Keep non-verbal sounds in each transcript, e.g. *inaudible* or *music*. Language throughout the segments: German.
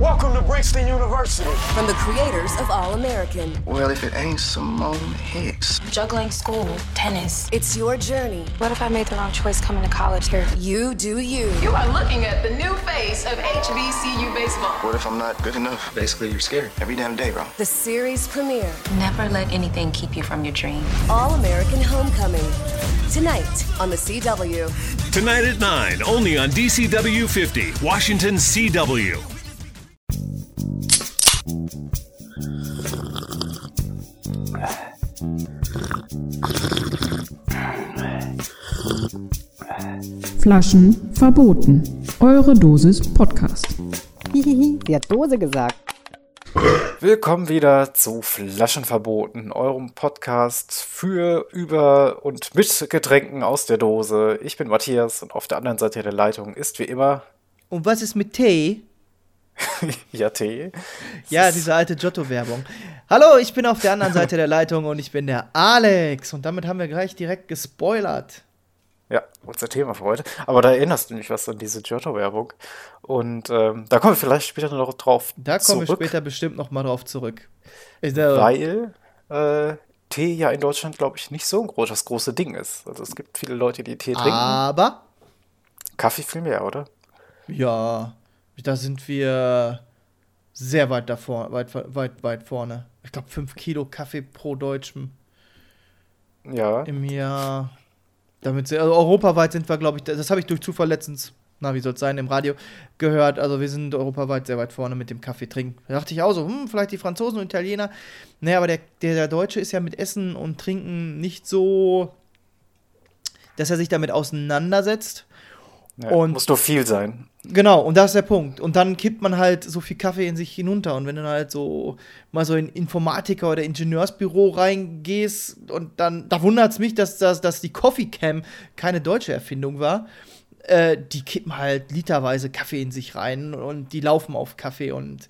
Welcome to Brixton University. From the creators of All American. Well, if it ain't Simone Hicks. Juggling school, tennis. It's your journey. What if I made the wrong choice coming to college here? You do you. You are looking at the new face of HBCU baseball. What if I'm not good enough? Basically, you're scared every damn day, bro. The series premiere. Never let anything keep you from your dream. All American Homecoming. Tonight on the CW. Tonight at 9, only on DCW 50, Washington CW. Flaschen verboten. Eure Dosis Podcast. Hihihi, sie hat Dose gesagt. Willkommen wieder zu Flaschenverboten, eurem Podcast für, über und mit Getränken aus der Dose. Ich bin Matthias und auf der anderen Seite der Leitung ist wie immer. Und was ist mit Tee? *laughs* ja, Tee. Ja, diese alte Giotto-Werbung. Hallo, ich bin auf der anderen Seite der Leitung und ich bin der Alex. Und damit haben wir gleich direkt gespoilert. Ja, unser Thema für heute. Aber da erinnerst du mich was an diese Giotto-Werbung. Und ähm, da kommen wir vielleicht später noch drauf Da kommen zurück, wir später bestimmt noch mal drauf zurück. Weil äh, Tee ja in Deutschland, glaube ich, nicht so ein groß, das große Ding ist. Also es gibt viele Leute, die Tee trinken. Aber, Kaffee viel mehr, oder? ja, da sind wir sehr weit davor, weit, weit, weit vorne. Ich glaube, 5 Kilo Kaffee pro Deutschen Ja. im Jahr. Damit, sie- also europaweit sind wir, glaube ich, das habe ich durch Zufall letztens, na, wie soll es sein, im Radio gehört. Also wir sind europaweit sehr weit vorne mit dem Kaffee trinken. Da dachte ich auch so, hm, vielleicht die Franzosen und Italiener. Naja, aber der, der, der Deutsche ist ja mit Essen und Trinken nicht so, dass er sich damit auseinandersetzt. Ja Und- muss nur viel sein. Genau, und das ist der Punkt. Und dann kippt man halt so viel Kaffee in sich hinunter. Und wenn du halt so mal so in Informatiker- oder Ingenieursbüro reingehst und dann, da wundert es mich, dass, dass, dass die Coffee Cam keine deutsche Erfindung war. Äh, die kippen halt literweise Kaffee in sich rein und die laufen auf Kaffee. Und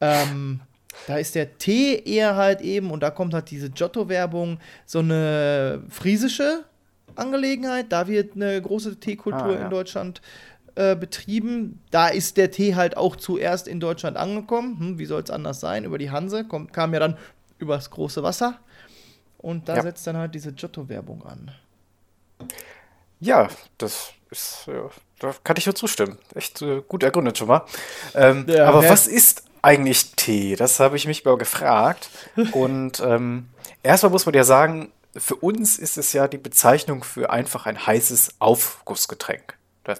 ähm, da ist der Tee eher halt eben, und da kommt halt diese Giotto-Werbung, so eine friesische Angelegenheit. Da wird eine große Teekultur Ah, ja. in Deutschland äh, betrieben. Da ist der Tee halt auch zuerst in Deutschland angekommen. Hm, wie soll es anders sein? Über die Hanse kommt, kam ja dann übers große Wasser. Und da Ja. setzt dann halt diese Giotto-Werbung an. Ja, das ist, ja, da kann ich nur zustimmen. Echt äh, gut ergründet schon mal. Ähm, aber wer- was ist eigentlich Tee? Das habe ich mich mal gefragt. Und ähm, erstmal muss man ja sagen, für uns ist es ja die Bezeichnung für einfach ein heißes Aufgussgetränk. Da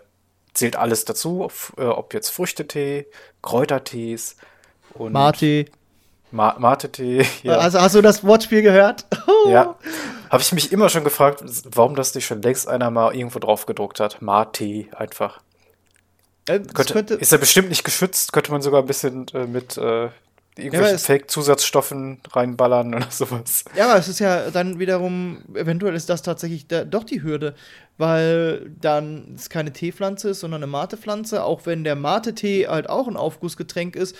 zählt alles dazu, f- äh, ob jetzt Früchtetee, Kräutertees und Marti. Ma Mate-Tee. *laughs* Ja. Also hast du das Wortspiel gehört? *laughs* Ja. Habe ich mich immer schon gefragt, warum das nicht schon längst einer mal irgendwo drauf gedruckt hat. Mate einfach. Äh, das Könnte, könnte, ist ja bestimmt nicht geschützt, könnte man sogar ein bisschen äh, mit äh, Ja, irgendwelchen aber es- Fake-Zusatzstoffen reinballern oder *laughs* sowas. Ja, aber es ist ja dann wiederum, eventuell ist das tatsächlich da, doch die Hürde, weil dann es keine Teepflanze ist, sondern eine Matepflanze, auch wenn der Mate-Tee halt auch ein Aufgussgetränk ist.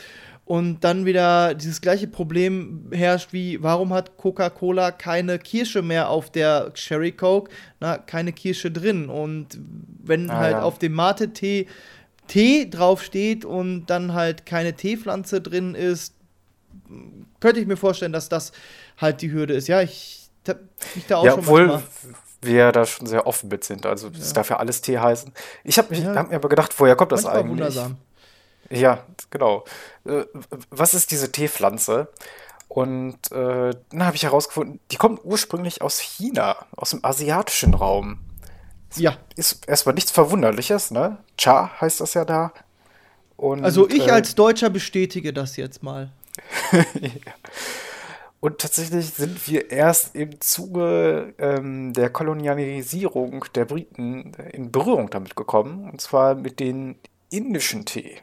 Und dann wieder dieses gleiche Problem herrscht wie, warum hat Coca-Cola keine Kirsche mehr auf der Cherry Coke? Na, keine Kirsche drin. Und wenn Ah, halt ja. auf dem Mate-Tee Tee draufsteht und dann halt keine Teepflanze drin ist, könnte ich mir vorstellen, dass das halt die Hürde ist. Ja, ich hab mich da auch Ja, schon obwohl manchmal- wir da schon sehr offen mit sind. Also es darf ja alles Tee heißen. Ich habe Ja. hab mir aber gedacht, woher kommt das manchmal eigentlich? wundersam. Ja, genau. Äh, Was ist diese Teepflanze? Und äh, dann habe ich herausgefunden, die kommt ursprünglich aus China, aus dem asiatischen Raum. Ja, Ist erstmal nichts Verwunderliches, ne? Cha heißt das ja da. Und, also ich äh, als Deutscher bestätige das jetzt mal. *laughs* Und tatsächlich sind wir erst im Zuge ähm, der Kolonialisierung der Briten in Berührung damit gekommen. Und zwar mit dem indischen Tee,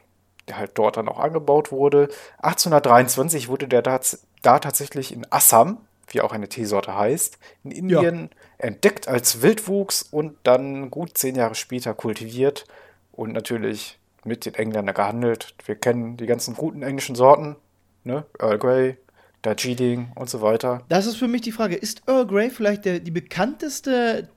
der halt dort dann auch angebaut wurde. 1823 wurde der da, da tatsächlich in Assam, wie auch eine Teesorte heißt, in Indien entdeckt als Wildwuchs und dann gut zehn Jahre später kultiviert und natürlich mit den Engländern gehandelt. Wir kennen die ganzen guten englischen Sorten, ne? Earl Grey, Darjeeling und so weiter. Das ist für mich die Frage, ist Earl Grey vielleicht der, die bekannteste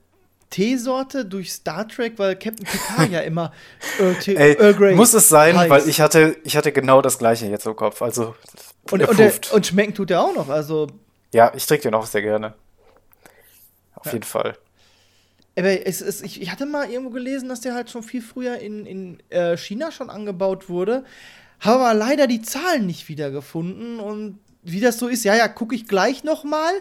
Teesorte durch Star Trek, weil Captain Picard *laughs* ja immer Earl, Tee, Ey, Earl Grey muss es sein, heißt. weil ich hatte, ich hatte genau das gleiche jetzt im Kopf. Also, und, und, der, und schmecken tut er auch noch. Also, ja, ich trinke den auch sehr gerne. Auf jeden Fall. aber es ist, ich, ich hatte mal irgendwo gelesen, dass der halt schon viel früher in, in äh, China schon angebaut wurde. Habe aber leider die Zahlen nicht wiedergefunden. Und wie das so ist, ja, ja, gucke ich gleich noch mal.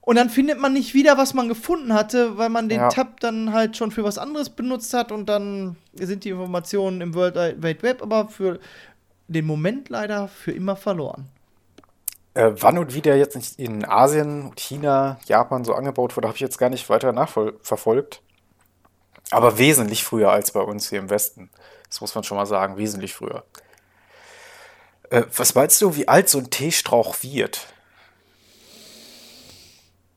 Und dann findet man nicht wieder, was man gefunden hatte, weil man den Ja. Tab dann halt schon für was anderes benutzt hat und dann sind die Informationen im World Wide Web aber für den Moment leider für immer verloren. Äh, wann und wie der jetzt nicht in Asien, China, Japan so angebaut wurde, habe ich jetzt gar nicht weiter nachverfolgt. Aber wesentlich früher als bei uns hier im Westen. Das muss man schon mal sagen, wesentlich früher. Äh, was meinst du, wie alt so ein Teestrauch wird?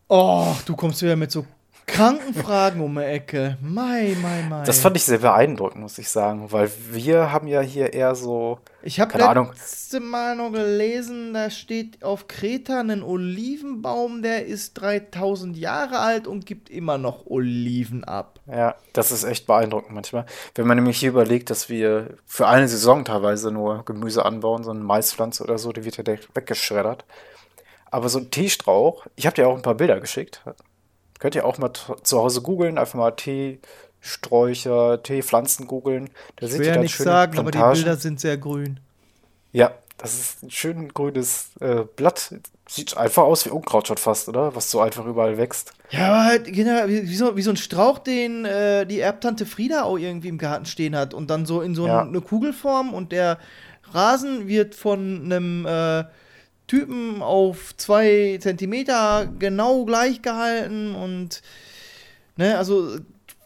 Oh, du kommst wieder mit so kranken Fragen um die Ecke. Mai, mai, mai. Das fand ich sehr beeindruckend, muss ich sagen, weil wir haben ja hier eher so, Ich habe keine Ahnung, letzte Mal noch gelesen, da steht auf Kreta ein Olivenbaum, der ist 3000 Jahre alt und gibt immer noch Oliven ab. Ja, das ist echt beeindruckend manchmal. Wenn man nämlich hier überlegt, dass wir für eine Saison teilweise nur Gemüse anbauen, so eine Maispflanze oder so, die wird ja direkt weggeschreddert. Aber so ein Teestrauch, ich habe dir auch ein paar Bilder geschickt. Könnt ihr auch mal zu Hause googeln, einfach mal Teesträucher, Teepflanzen googeln. Da Ich seht will ihr ja nichts schöne sagen, aber die Plantagen. Bilder sind sehr grün. Ja, das ist ein schön grünes äh, Blatt. Sieht einfach aus wie Unkraut schon fast, oder? Was so einfach überall wächst. Ja, aber halt, genau, wie, so, wie so ein Strauch, den äh, die Erbtante Frieda auch irgendwie im Garten stehen hat. Und dann so in so Ja. eine Kugelform und der Rasen wird von einem äh, Typen auf zwei Zentimeter genau gleich gehalten und ne, also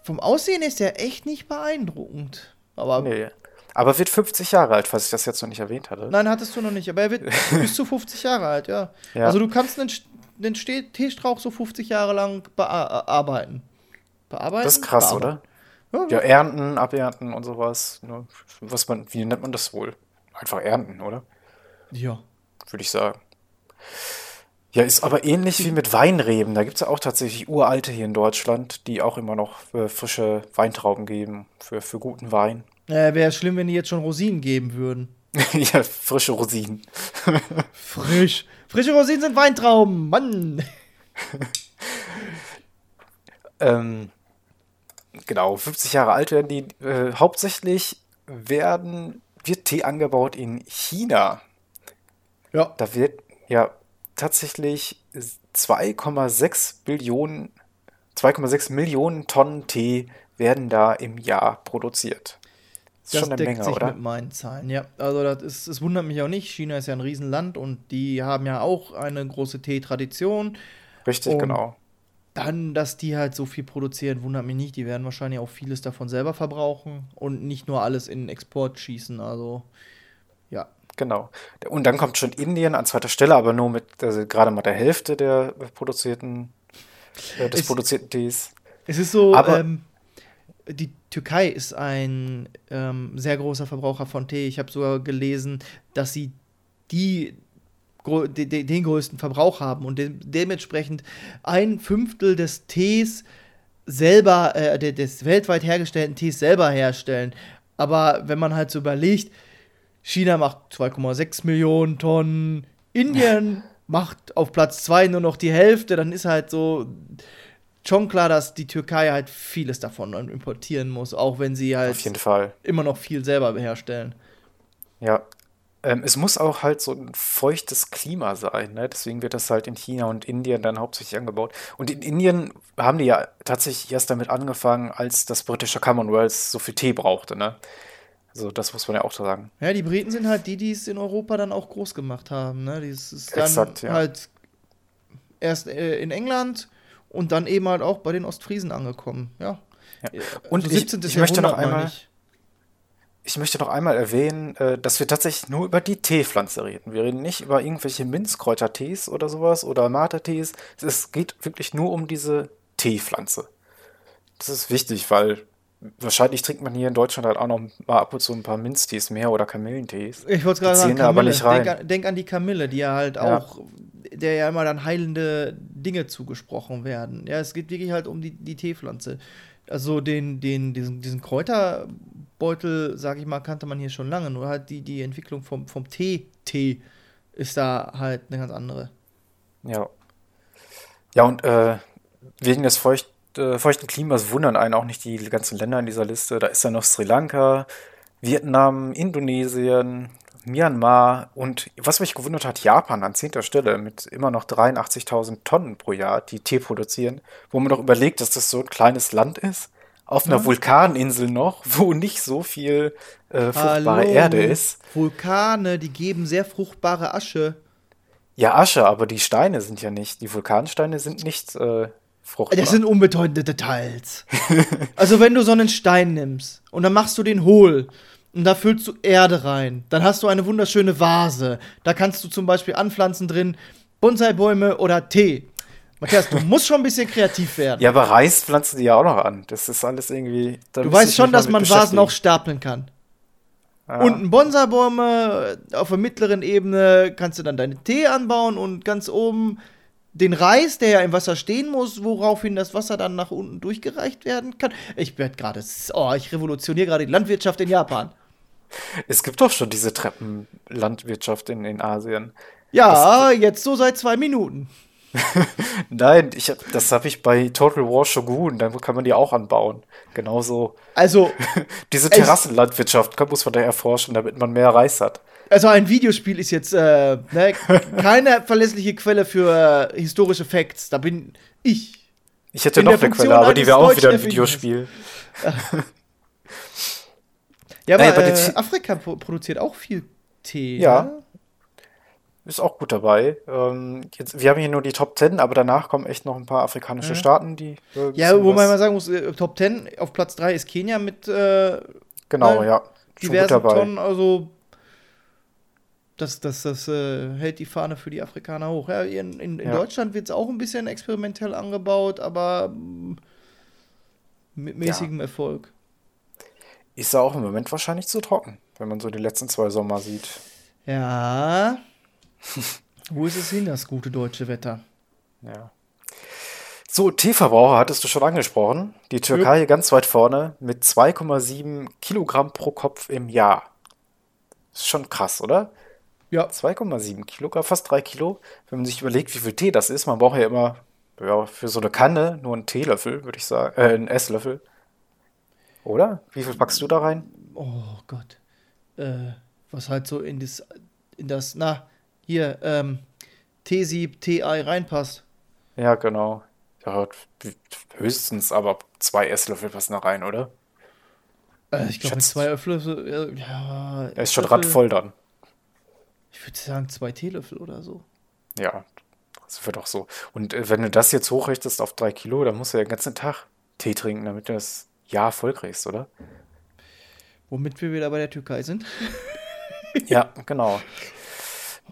vom Aussehen ist der echt nicht beeindruckend. Aber Nee. Aber wird 50 Jahre alt, falls ich das jetzt noch nicht erwähnt hatte. nein, hattest du noch nicht, aber er wird *laughs* bis zu 50 Jahre alt, ja. Ja. Also du kannst einen, Einen Ste- Teestrauch so 50 Jahre lang bearbeiten. Bearbeiten? Das ist krass, Bearbeiten. oder? Ja, ernten, abernten und sowas. Ne? Was man, wie nennt man das wohl? Einfach ernten, oder? Ja. Würde ich sagen. Ja, ist aber ähnlich wie mit Weinreben. Da gibt es ja auch tatsächlich uralte hier in Deutschland, die auch immer noch äh, frische Weintrauben geben für, für guten Wein. Äh, Wäre schlimm, wenn die jetzt schon Rosinen geben würden. *laughs* ja, frische Rosinen. *laughs* Frisch. Frische Rosinen sind Weintrauben, Mann. *laughs* Ähm, genau, 50 Jahre alt werden die. Äh, hauptsächlich werden, wird Tee angebaut in China. Ja. Da wird ja tatsächlich 2,6 Billionen, 2,6 Millionen Tonnen Tee werden da im Jahr produziert. Das Das schon eine deckt Menge, sich oder? mit meinen Zahlen, ja. Also das ist, es wundert mich auch nicht. China ist ja ein Riesenland und die haben ja auch eine große Teetradition. Richtig, Und genau. Dann, dass die halt so viel produzieren, wundert mich nicht. Die werden wahrscheinlich auch vieles davon selber verbrauchen und nicht nur alles in den Export schießen. Also, ja. Genau. Und dann kommt schon Indien an zweiter Stelle, aber nur mit also gerade mal der Hälfte der produzierten, äh, des Es- produzierten Tees. Es ist so, Aber- ähm, die Türkei ist ein ähm, sehr großer Verbraucher von Tee. Ich habe sogar gelesen, dass sie die, de, den größten Verbrauch haben und de dementsprechend ein Fünftel des Tees selber, äh, de, des weltweit hergestellten Tees selber herstellen. Aber wenn man halt so überlegt, China macht 2,6 Millionen Tonnen, Indien *laughs* macht auf Platz 2 nur noch die Hälfte, dann ist halt so schon klar, dass die Türkei halt vieles davon importieren muss, auch wenn sie halt immer noch viel selber herstellen. Ja. Ähm, es muss auch halt so ein feuchtes Klima sein, ne? Deswegen wird das halt in China und Indien dann hauptsächlich angebaut. Und in Indien haben die ja tatsächlich erst damit angefangen, als das britische Commonwealth so viel Tee brauchte, ne? Also das muss man ja auch sagen. Ja, die Briten sind halt die, die es in Europa dann auch groß gemacht haben. Ne? Das ist dann Exakt, ja. halt erst äh, in England und dann eben halt auch bei den Ostfriesen angekommen. Ja. Ja. Und Also ich, 17. ich möchte noch einmal, ich. möchte noch einmal erwähnen, äh, dass wir tatsächlich nur über die Teepflanze reden. Wir reden nicht über irgendwelche Minzkräutertees oder sowas oder Mate-Tees. Es geht wirklich nur um diese Teepflanze. Das ist wichtig, weil wahrscheinlich trinkt man hier in Deutschland halt auch noch mal ab und zu ein paar Minztees mehr oder Kamillentees. Ich wollte gerade sagen, aber nicht rein. Denk, an, denk an die Kamille, die ja halt Ja. auch, der ja immer dann heilende Dinge zugesprochen werden. Ja, es geht wirklich halt um die, die Teepflanze. Also den, den, diesen, diesen Kräuterbeutel, sag ich mal, kannte man hier schon lange. Nur halt die, die Entwicklung vom, vom Tee, Tee ist da halt eine ganz andere. Ja. Ja, und äh, wegen des feucht, äh, feuchten Klimas wundern einen auch nicht die ganzen Länder in dieser Liste. Da ist ja noch Sri Lanka, Vietnam, Indonesien, Myanmar und was mich gewundert hat, Japan an zehnter Stelle mit immer noch 83.000 Tonnen pro Jahr, die Tee produzieren, wo man doch überlegt, dass das so ein kleines Land ist, auf einer Ja. Vulkaninsel noch, wo nicht so viel äh, fruchtbare Hallo, Erde ist. Vulkane, die geben sehr fruchtbare Asche. Ja, Asche, aber die Steine sind ja nicht, die Vulkansteine sind nicht äh, fruchtbar. Das sind unbedeutende Details. also, wenn du so einen Stein nimmst und dann machst du den hohl und da füllst du Erde rein, dann hast du eine wunderschöne Vase. Da kannst du zum Beispiel anpflanzen drin Bonsai-Bäume oder Tee. Matthias, du musst schon ein bisschen kreativ werden. ja, aber Reis pflanzen die ja auch noch an. Das ist alles irgendwie. du weißt schon, dass man Vasen auch stapeln kann. Ja. Unten Bonsai-Bäume, auf der mittleren Ebene kannst du dann deine Tee anbauen und ganz oben den Reis, der ja im Wasser stehen muss, woraufhin das Wasser dann nach unten durchgereicht werden kann. Ich werde gerade, oh, ich revolutioniere gerade die Landwirtschaft in Japan. Es gibt doch schon diese Treppenlandwirtschaft in, in Asien. Ja, jetzt so seit zwei Minuten. *laughs* Nein, ich hab, das habe ich bei Total War Shogun, da kann man die auch anbauen. Genauso. Also, *laughs* Diese Es- Terrassenlandwirtschaft kann- muss man da erforschen, damit man mehr Reis hat. also ein Videospiel ist jetzt äh, ne, *laughs* keine verlässliche Quelle für äh, historische Facts. Da bin ich. Ich hätte noch eine Quelle, aber die wäre auch wieder ein. Videospiel. Ja, aber aber äh, Afrika pro produziert auch viel Tee. Ja. ne? Ist auch gut dabei. Ähm, jetzt, wir haben hier nur die Top 10, aber danach kommen echt noch ein paar afrikanische Staaten, die. äh, Ja, wo man sagen muss, äh, Top 10 auf Platz 3 ist Kenia mit äh, Genau, ne, ja. Schon gut dabei. Tonnen, also das, das, das äh, hält die Fahne für die Afrikaner hoch. Ja, in, in, in Ja. Deutschland wird es auch ein bisschen experimentell angebaut, aber mm, mit mäßigem Erfolg. Ist ja auch im Moment wahrscheinlich zu trocken, wenn man so die letzten zwei Sommer sieht. Ja. *laughs* Wo ist es hin, das gute deutsche Wetter? Ja. So, Teeverbraucher hattest du schon angesprochen. Die Türkei ganz weit vorne mit 2,7 Kilogramm pro Kopf im Jahr. Ist schon krass, oder? Ja. 2,7 Kilogramm, fast 3 Kilo. Wenn man sich überlegt, wie viel Tee das ist, man braucht ja immer ja, für so eine Kanne nur einen Teelöffel, würde ich sagen, äh, einen Esslöffel. Oder? Wie viel packst du da rein? Oh Gott. Äh, was halt so in das, in das, na, hier, ähm, Teesieb, Tee-Ei reinpasst. Ja, genau. Ja, höchstens aber zwei Esslöffel passen da rein, oder? Äh, ich glaube, zwei Löffel, äh, ja. Er ist schon Esslöffel- radvoll dann. Ich würde sagen, zwei Teelöffel oder so. Ja, das wird auch so. Und äh, wenn du das jetzt hochrichtest auf drei Kilo, dann musst du ja den ganzen Tag Tee trinken, damit du das Jahr kriegst, oder? Womit wir wieder bei der Türkei sind. *laughs* Ja, genau.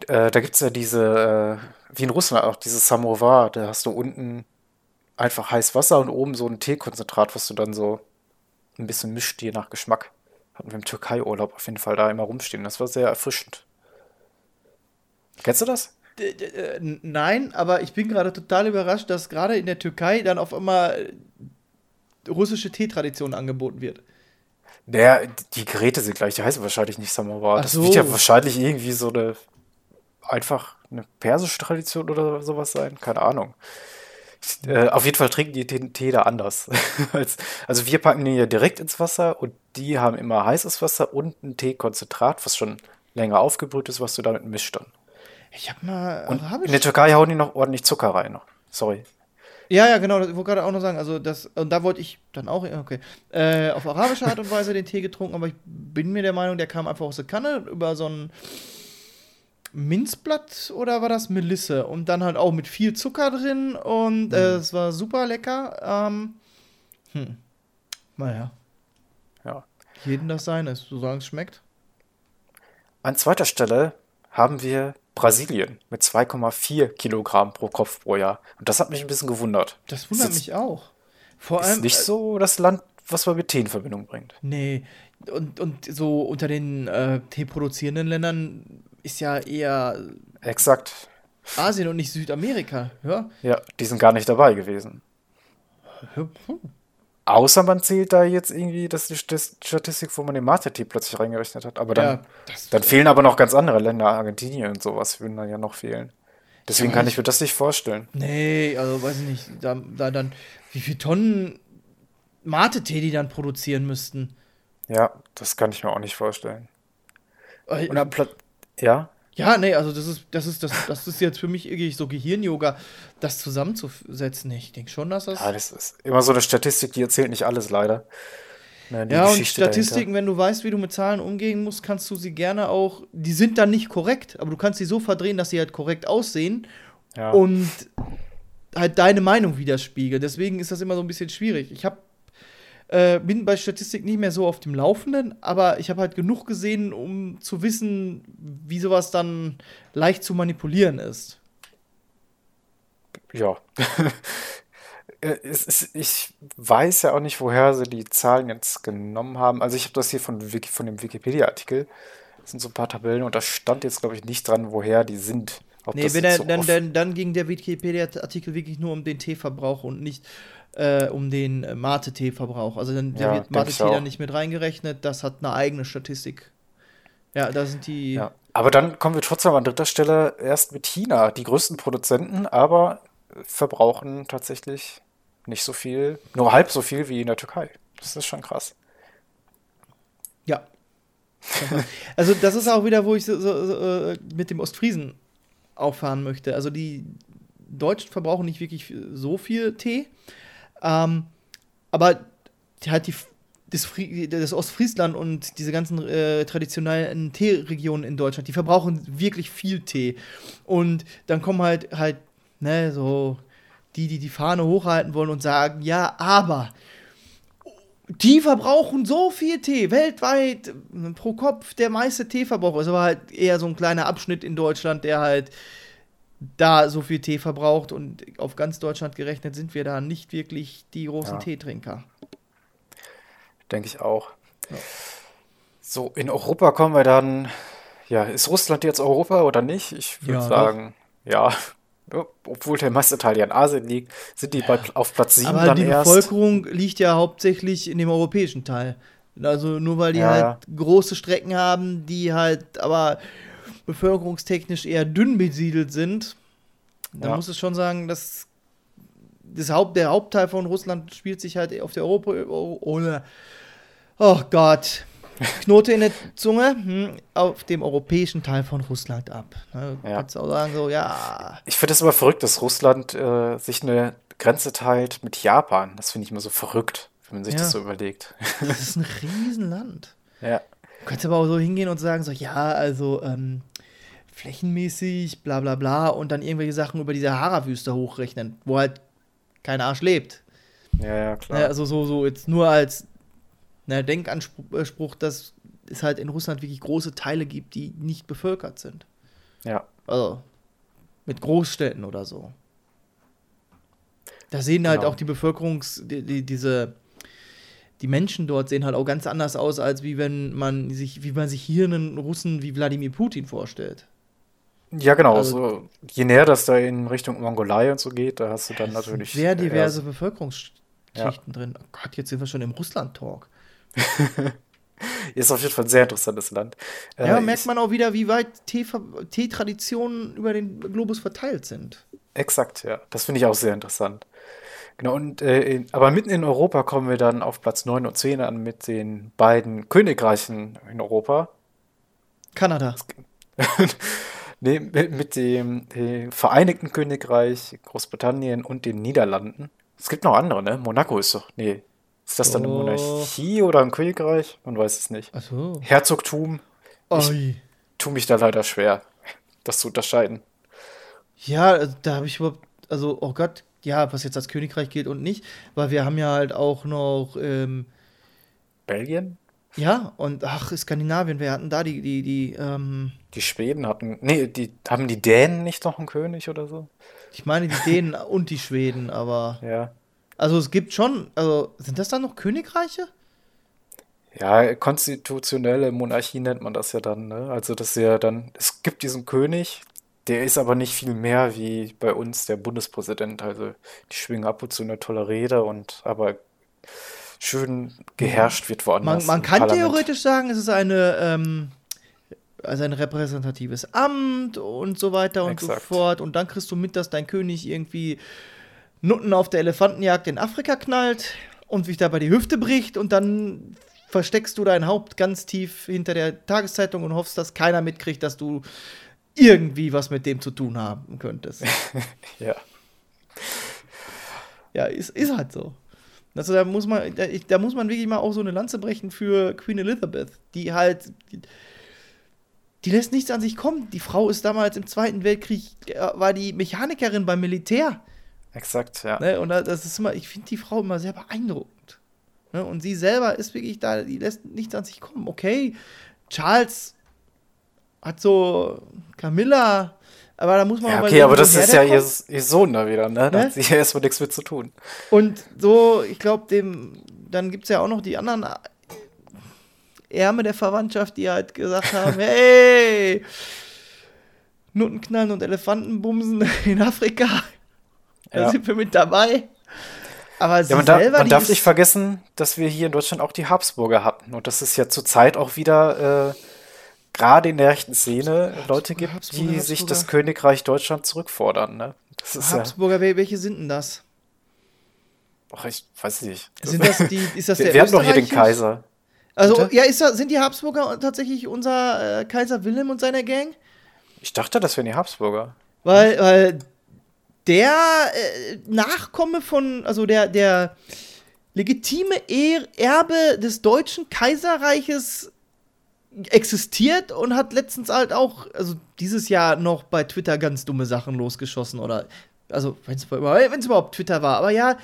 Äh, da gibt es ja diese, äh, wie in Russland auch, dieses Samovar, da hast du unten einfach heiß Wasser und oben so ein Teekonzentrat, was du dann so ein bisschen mischt, je nach Geschmack. Hatten wir im Türkei-Urlaub auf jeden Fall da immer rumstehen. Das war sehr erfrischend. Kennst du das? Äh, nein, aber ich bin gerade total überrascht, dass gerade in der Türkei dann auf einmal russische Teetradition angeboten wird. Der, die Geräte sind gleich, die heißen wahrscheinlich nicht Samovar. Das so. wird ja wahrscheinlich irgendwie so eine, einfach eine persische Tradition oder sowas sein. Keine Ahnung. Äh, auf jeden Fall trinken die den Tee da anders. *laughs* Als, also wir packen den ja direkt ins Wasser und die haben immer heißes Wasser und ein Teekonzentrat, was schon länger aufgebrüht ist, was du damit mischt dann. Ich habe mal Und Arabisch. in der Türkei hauen die noch ordentlich Zucker rein. Sorry. Ja, ja, genau, das wollte ich gerade auch noch sagen. Also, das, und da wollte ich dann auch, okay, äh, auf arabische Art und Weise den Tee getrunken, aber ich bin mir der Meinung, der kam einfach aus der Kanne über so ein Minzblatt oder war das Melisse? Und dann halt auch mit viel Zucker drin und äh, es war super lecker. Ähm, hm. Naja, Ja. jedem das seine, solange es schmeckt. An zweiter Stelle haben wir Brasilien mit 2,4 Kilogramm pro Kopf pro Jahr. Und das hat mich ein bisschen gewundert. Das wundert Ist mich auch. Vor Ist allem. nicht äh, so das Land, was man mit Tee in Verbindung bringt. Nee, und, und so unter den äh, teeproduzierenden Ländern ist ja eher Exakt. Asien und nicht Südamerika. Ja. Ja, die sind gar nicht dabei gewesen. Außer man zählt da jetzt irgendwie das ist die Statistik, wo man den Mate-Tee plötzlich reingerechnet hat. Aber dann, Ja, dann fehlen aber noch ganz andere Länder, Argentinien und sowas würden dann ja noch fehlen. Deswegen kann ich- mir das nicht vorstellen. Nee, also weiß ich nicht. Da, da dann, wie viele Tonnen Mate-Tee die dann produzieren müssten. Ja, das kann ich mir auch nicht vorstellen. Und Platz. Ja? Ja, nee, also das ist, das ist, das, das ist jetzt für mich irgendwie so Gehirn-Yoga, das zusammenzusetzen. Ich denke schon, dass das. Ja, das ist immer so eine Statistik, die erzählt nicht alles leider. Ne, die Ja, und Geschichte Statistiken, wenn du weißt, wie du mit Zahlen umgehen musst, kannst du sie gerne auch. Die sind dann nicht korrekt, aber du kannst sie so verdrehen, dass sie halt korrekt aussehen Ja. und halt deine Meinung widerspiegeln. Deswegen ist das immer so ein bisschen schwierig. Ich hab, äh, bin bei Statistik nicht mehr so auf dem Laufenden, aber ich habe halt genug gesehen, um zu wissen, wie sowas dann leicht zu manipulieren ist. Ja. *laughs* Äh, es ist, ich weiß ja auch nicht, woher sie die Zahlen jetzt genommen haben. Also ich habe das hier von, Wiki, von dem Wikipedia-Artikel. Das sind so ein paar Tabellen und da stand jetzt, glaube ich, nicht dran, woher die sind. Ob Nee, wenn er, so dann, dann, dann ging der Wikipedia-Artikel wirklich nur um den Teeverbrauch und nicht äh, um den äh, Mate-Tee-Verbrauch. Also dann Ja, da wird Mate-Tee dann nicht mit reingerechnet, das hat eine eigene Statistik. Ja, da sind die. Ja. Aber dann kommen wir trotzdem an dritter Stelle erst mit China, die größten Produzenten, aber verbrauchen tatsächlich nicht so viel, nur halb so viel wie in der Türkei. Das ist schon krass. Ja. Also, das ist auch wieder, wo ich so, so, so, äh, mit dem Ostfriesen auffahren möchte. Also, die Deutschen verbrauchen nicht wirklich so viel Tee. Ähm, aber halt die, das, das Ostfriesland und diese ganzen äh, traditionellen Teeregionen in Deutschland, die verbrauchen wirklich viel Tee. Und dann kommen halt, halt, ne, so die, die die Fahne hochhalten wollen und sagen, ja, aber die verbrauchen so viel Tee, weltweit äh, pro Kopf der meiste Teeverbrauch. ist aber halt eher so ein kleiner Abschnitt in Deutschland, der halt da so viel Tee verbraucht und auf ganz Deutschland gerechnet sind wir da nicht wirklich die großen Ja. Teetrinker. Denke ich auch. So, in Europa kommen wir dann. Ja, ist Russland jetzt Europa oder nicht? Ich würde Ja, sagen, ja. Ja, Obwohl der meiste Teil ja in Asien liegt, sind die bei, auf Platz 7 Aber dann die erst. Bevölkerung liegt ja hauptsächlich in dem europäischen Teil. Also nur weil die Ja, halt ja. große Strecken haben, die halt aber bevölkerungstechnisch eher dünn besiedelt sind, dann Ja. muss es schon sagen, dass das Haupt, der Hauptteil von Russland spielt sich halt auf der Europa oder oh Gott, Knote in der Zunge, hm, auf dem europäischen Teil von Russland ab. Ne, Ja. Kannst auch sagen, so, ja, Ich finde es immer verrückt, dass Russland äh, sich eine Grenze teilt mit Japan. Das finde ich immer so verrückt, wenn man sich Ja. das so überlegt. das ist ein Riesenland. *laughs* ja. Du kannst aber auch so hingehen und sagen, so, ja, also ähm, flächenmäßig, bla bla bla, und dann irgendwelche Sachen über die Sahara-Wüste hochrechnen, wo halt kein Arsch lebt. ja, ja, klar. Ne, also so, so jetzt nur als ne, Denkanspruch, dass es halt in Russland wirklich große Teile gibt, die nicht bevölkert sind. ja. Also mit Großstädten oder so. Da sehen halt Genau. auch die Bevölkerungs, die, die, diese, die Menschen dort sehen halt auch ganz anders aus, als wie wenn man sich, wie man sich hier einen Russen wie Wladimir Putin vorstellt. Ja, genau. Also- so, je näher das da in Richtung Mongolei und so geht, da hast du dann natürlich. Sehr diverse Bevölkerungsschichten drin. Oh Gott, jetzt sind wir schon im Russland-Talk. *laughs* Ist auf jeden Fall ein sehr interessantes Land. Äh, Ja, merkt ich- man auch wieder, wie weit Tee- Teetraditionen über den Globus verteilt sind. Exakt, ja. Das finde ich auch sehr interessant. Genau, und äh, in, aber mitten in Europa kommen wir dann auf Platz 9 und 10 an mit den beiden Königreichen in Europa. Kanada. *laughs* Nee, mit, dem äh, Vereinigten Königreich, Großbritannien und den Niederlanden. Es gibt noch andere, ne? Monaco ist doch. Nee. Ist das dann eine Doch. Monarchie oder ein Königreich? Man weiß es nicht. Achso. Herzogtum. Ich Oi. tue mich da leider schwer, das zu unterscheiden. Ja, also da habe ich überhaupt, also, oh Gott, ja, was jetzt als Königreich gilt und nicht, weil wir haben ja halt auch noch, ähm, Belgien? Ja, und ach, Skandinavien, wir hatten da die, die, die, ähm, Die Schweden hatten. Nee, die haben die Dänen nicht noch einen König oder so? ich meine die Dänen *laughs* und die Schweden, aber, Ja. also es gibt schon, also, sind das dann noch Königreiche? Ja, konstitutionelle Monarchie nennt man das ja dann, ne? Also, das ist ja dann, es gibt diesen König, Der ist aber nicht viel mehr wie bei uns der Bundespräsident. Also die schwingen ab und zu eine tolle Rede und aber schön geherrscht wird woanders. Man, man kann Parlament. theoretisch sagen, es ist eine, ähm, also ein repräsentatives Amt und so weiter und so Exakt. fort. Und dann kriegst du mit, dass dein König irgendwie Nutten auf der Elefantenjagd in Afrika knallt und sich dabei die Hüfte bricht und dann versteckst du dein Haupt ganz tief hinter der Tageszeitung und hoffst, dass keiner mitkriegt, dass du irgendwie was mit dem zu tun haben könntest. *laughs* Ja. Ja, ist, ist halt so. Also da muss man, da, da muss man wirklich mal auch so eine Lanze brechen für Queen Elizabeth, die halt, die, die lässt nichts an sich kommen. Die Frau ist damals im Zweiten Weltkrieg, äh, war die Mechanikerin beim Militär. Exakt, ja. Ne? Und da- das ist immer, ich finde die Frau immer sehr beeindruckend. Ne? Und sie selber ist wirklich da, die lässt nichts an sich kommen. Okay, Charles hat so Camilla, aber da muss man Ja, okay, aber das ist ja ihr, ihr Sohn da wieder, ne? Da Ne? hat sie ja erstmal nichts mit zu tun. Und so, ich glaube, dem, dann gibt es ja auch noch die anderen Ärmel der Verwandtschaft, die halt gesagt haben, *laughs* hey, Nuttenknallen und Elefantenbumsen *laughs* in Afrika, da Ja. sind wir mit dabei. Aber Ja, man, darf- selber, man die darf ist, nicht vergessen, dass wir hier in Deutschland auch die Habsburger hatten. Und dass es ja zurzeit auch wieder, äh, gerade in der rechten Szene, Leute gibt, Habsburger, die sich Habsburger. das Königreich Deutschland zurückfordern. Ne? Das ja, Habsburger, wel- welche sind denn das? ach, ich weiß nicht. Sind das die, ist das wir, der wir haben doch hier den? Kaiser. Also, Bitte? ja, ist, da- sind die Habsburger tatsächlich unser äh, Kaiser Wilhelm und seine Gang? Ich dachte, das wären die Habsburger. Weil, weil der äh, Nachkomme von, also der, der legitime er Erbe des deutschen Kaiserreiches existiert und hat letztens halt auch, also dieses Jahr noch bei Twitter ganz dumme Sachen losgeschossen oder, also wenn es überhaupt Twitter war, aber ja,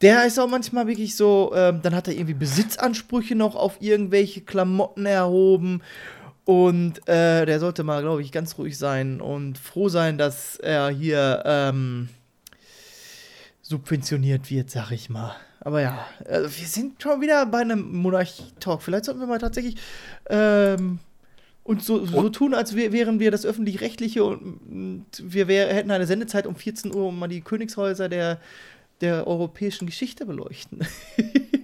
der ist auch manchmal wirklich so, ähm, dann hat er irgendwie Besitzansprüche noch auf irgendwelche Klamotten erhoben und äh, der sollte mal, glaube ich, ganz ruhig sein und froh sein, dass er hier ähm, subventioniert wird, sag ich mal. Aber ja, also wir sind schon wieder bei einem Monarchie-Talk. Vielleicht sollten wir mal tatsächlich ähm, uns so, so tun, als wär, wären wir das Öffentlich-Rechtliche und, und wir wär, hätten eine Sendezeit um 14 Uhr, um mal die Königshäuser der, der europäischen Geschichte beleuchten. *laughs*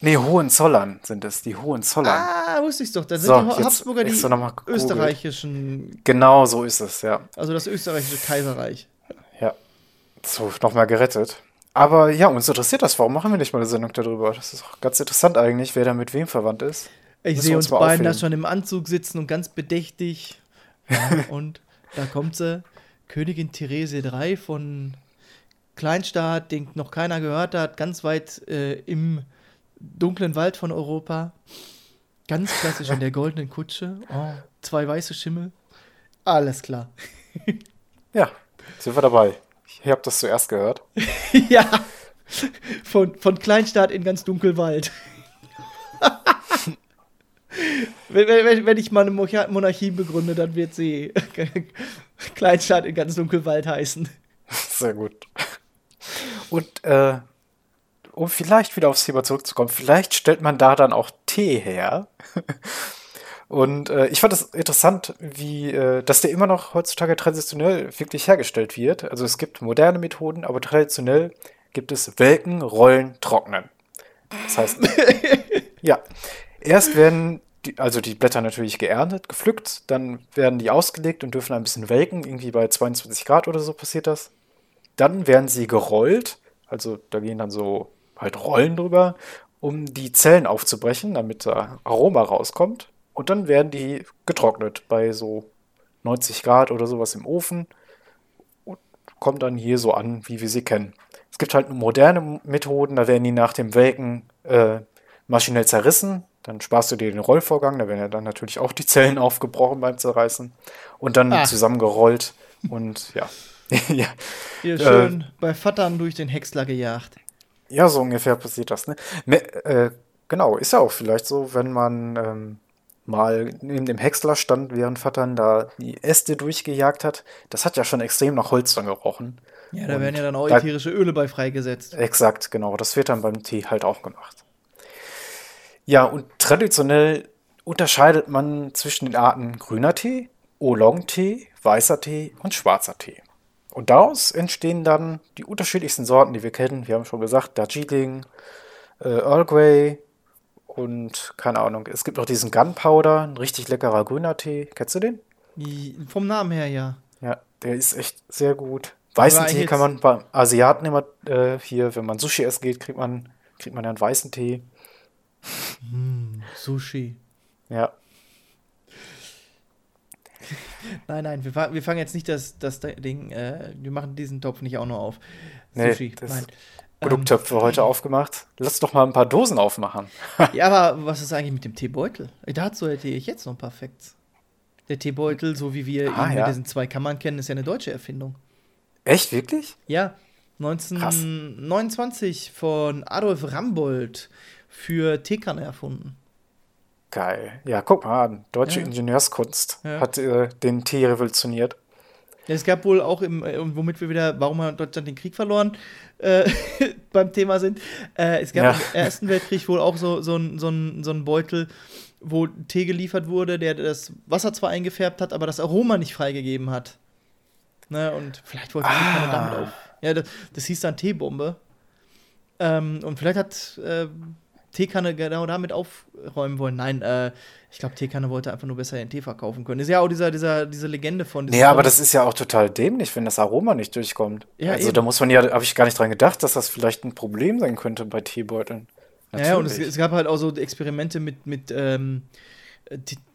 Nee, Hohenzollern sind es, die Hohenzollern. ah, wusste ich's doch. Dann sind So, die Habsburger die österreichischen, Genau so ist es, ja. also das österreichische Kaiserreich. Ja. So, nochmal gerettet. Aber ja, uns interessiert das. Warum machen wir nicht mal eine Sendung darüber? Das ist auch ganz interessant eigentlich, wer da mit wem verwandt ist. Ich Müssen sehe uns mal beiden da schon im Anzug sitzen und ganz bedächtig. *laughs* Ja, und da kommt sie, Königin Therese III von Kleinstaat, den noch keiner gehört hat, ganz weit äh, im dunklen Wald von Europa. Ganz klassisch in der goldenen Kutsche. Oh, zwei weiße Schimmel. Alles klar. *laughs* Ja, sind wir dabei. Ich habe das zuerst gehört. *laughs* ja. Von, von Kleinstaat in ganz Dunkelwald. *laughs* wenn, wenn, wenn ich mal eine Monarch- Monarchie begründe, dann wird sie *laughs* Kleinstaat in ganz Dunkelwald heißen. Sehr gut. Und äh, um vielleicht wieder aufs Thema zurückzukommen, vielleicht stellt man da dann auch Tee her. Und äh, ich fand es interessant, wie, äh, dass der immer noch heutzutage traditionell wirklich hergestellt wird. Also es gibt moderne Methoden, aber traditionell gibt es Welken, Rollen, Trocknen. Das heißt, *laughs* ja, erst werden die, also die Blätter natürlich geerntet, gepflückt, dann werden die ausgelegt und dürfen ein bisschen welken, irgendwie bei 22 Grad oder so passiert das. Dann werden sie gerollt, also da gehen dann so halt Rollen drüber, um die Zellen aufzubrechen, damit da Aroma rauskommt. Und dann werden die getrocknet bei so 90 Grad oder sowas im Ofen und kommen dann hier so an, wie wir sie kennen. Es gibt halt moderne Methoden, da werden die nach dem Welken äh, maschinell zerrissen. Dann sparst du dir den Rollvorgang, da werden ja dann natürlich auch die Zellen *laughs* aufgebrochen beim Zerreißen und dann Ah. zusammengerollt und ja. *laughs* ja. Hier Äh, schön bei Vatern durch den Häcksler gejagt. Ja, so ungefähr passiert das. Ne? Me äh, genau, ist ja auch vielleicht so, wenn man ähm, mal neben dem Häcksler stand, während Vattern da die Äste durchgejagt hat. Das hat ja schon extrem nach Holz dann gerochen. Ja, da Und werden ja dann auch da- ätherische Öle bei freigesetzt. Exakt, genau. Das wird dann beim Tee halt auch gemacht. Ja, und traditionell unterscheidet man zwischen den Arten grüner Tee, Oolong-Tee, weißer Tee und schwarzer Tee. Und daraus entstehen dann die unterschiedlichsten Sorten, die wir kennen. Wir haben schon gesagt, Darjeeling, äh, Earl Grey und keine Ahnung. Es gibt noch diesen Gunpowder, ein richtig leckerer grüner Tee. Kennst du den? Vom Namen her, ja. Ja, der ist echt sehr gut. Weißen Tee kann man bei Asiaten immer äh, hier, wenn man Sushi essen geht, kriegt man, kriegt man dann weißen Tee. Sushi. Ja. Nein, nein, wir, fa- wir fangen jetzt nicht das, das Ding, äh, wir machen diesen Topf nicht auch nur auf. Nee, Sushi, das- nein. Genug Töpfe heute aufgemacht. Lass doch mal ein paar Dosen aufmachen. *laughs* Ja, aber was ist eigentlich mit dem Teebeutel? Dazu hätte ich jetzt noch ein paar Facts. Der Teebeutel, so wie wir Ah, ihn ja. mit diesen zwei Kammern kennen, ist ja eine deutsche Erfindung. Echt, wirklich? Ja, 1929 von Adolf Rambold für Teekanne erfunden. Geil. Ja, guck mal an. Deutsche Ja. Ingenieurskunst Ja. hat äh, den Tee revolutioniert. Es gab wohl auch, im, äh, womit wir wieder, warum hat Deutschland den Krieg verloren, äh, *laughs* beim Thema sind. Äh, es gab Ja. im Ersten Weltkrieg wohl auch so, so, ein, so, ein, so ein Beutel, wo Tee geliefert wurde, der das Wasser zwar eingefärbt hat, aber das Aroma nicht freigegeben hat. Ne, und vielleicht wollte die Teekanne damit auf. Ja, das, das hieß dann Teebombe. Ähm, und vielleicht hat äh, Teekanne genau damit aufräumen wollen. Nein, äh, ich glaube, Teekanne wollte einfach nur besser den Tee verkaufen können. Ist ja auch dieser, dieser, diese Legende von diesem Nee, aber das ist ja auch total dämlich, wenn das Aroma nicht durchkommt. Ja, also eben. da muss man ja, habe ich gar nicht dran gedacht, dass das vielleicht ein Problem sein könnte bei Teebeuteln. Ja, und es, Natürlich. es gab halt auch so Experimente mit, mit ähm,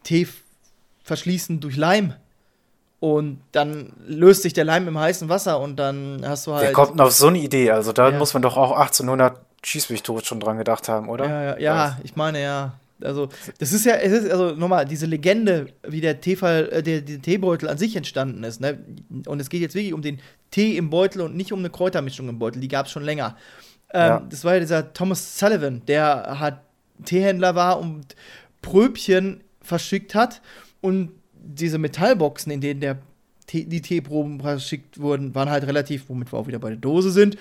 Tee verschließen durch Leim. Und dann löst sich der Leim im heißen Wasser und dann hast du Wer halt. kommt denn auf so eine Idee? Also da Ja. muss man doch auch 1800 schieß mich tot schon dran gedacht haben, oder? Ja, ja, ja, ich meine ja. Also, das ist ja, es ist, also nochmal, diese Legende, wie der Teefall, äh, der, der Teebeutel an sich entstanden ist, ne? Und es geht jetzt wirklich um den Tee im Beutel und nicht um eine Kräutermischung im Beutel, die gab es schon länger. Ähm, Ja. Das war ja dieser Thomas Sullivan, der hat Teehändler war und Pröbchen verschickt hat und diese Metallboxen, in denen der Tee, die Teeproben verschickt wurden, waren halt relativ, womit wir auch wieder bei der Dose sind,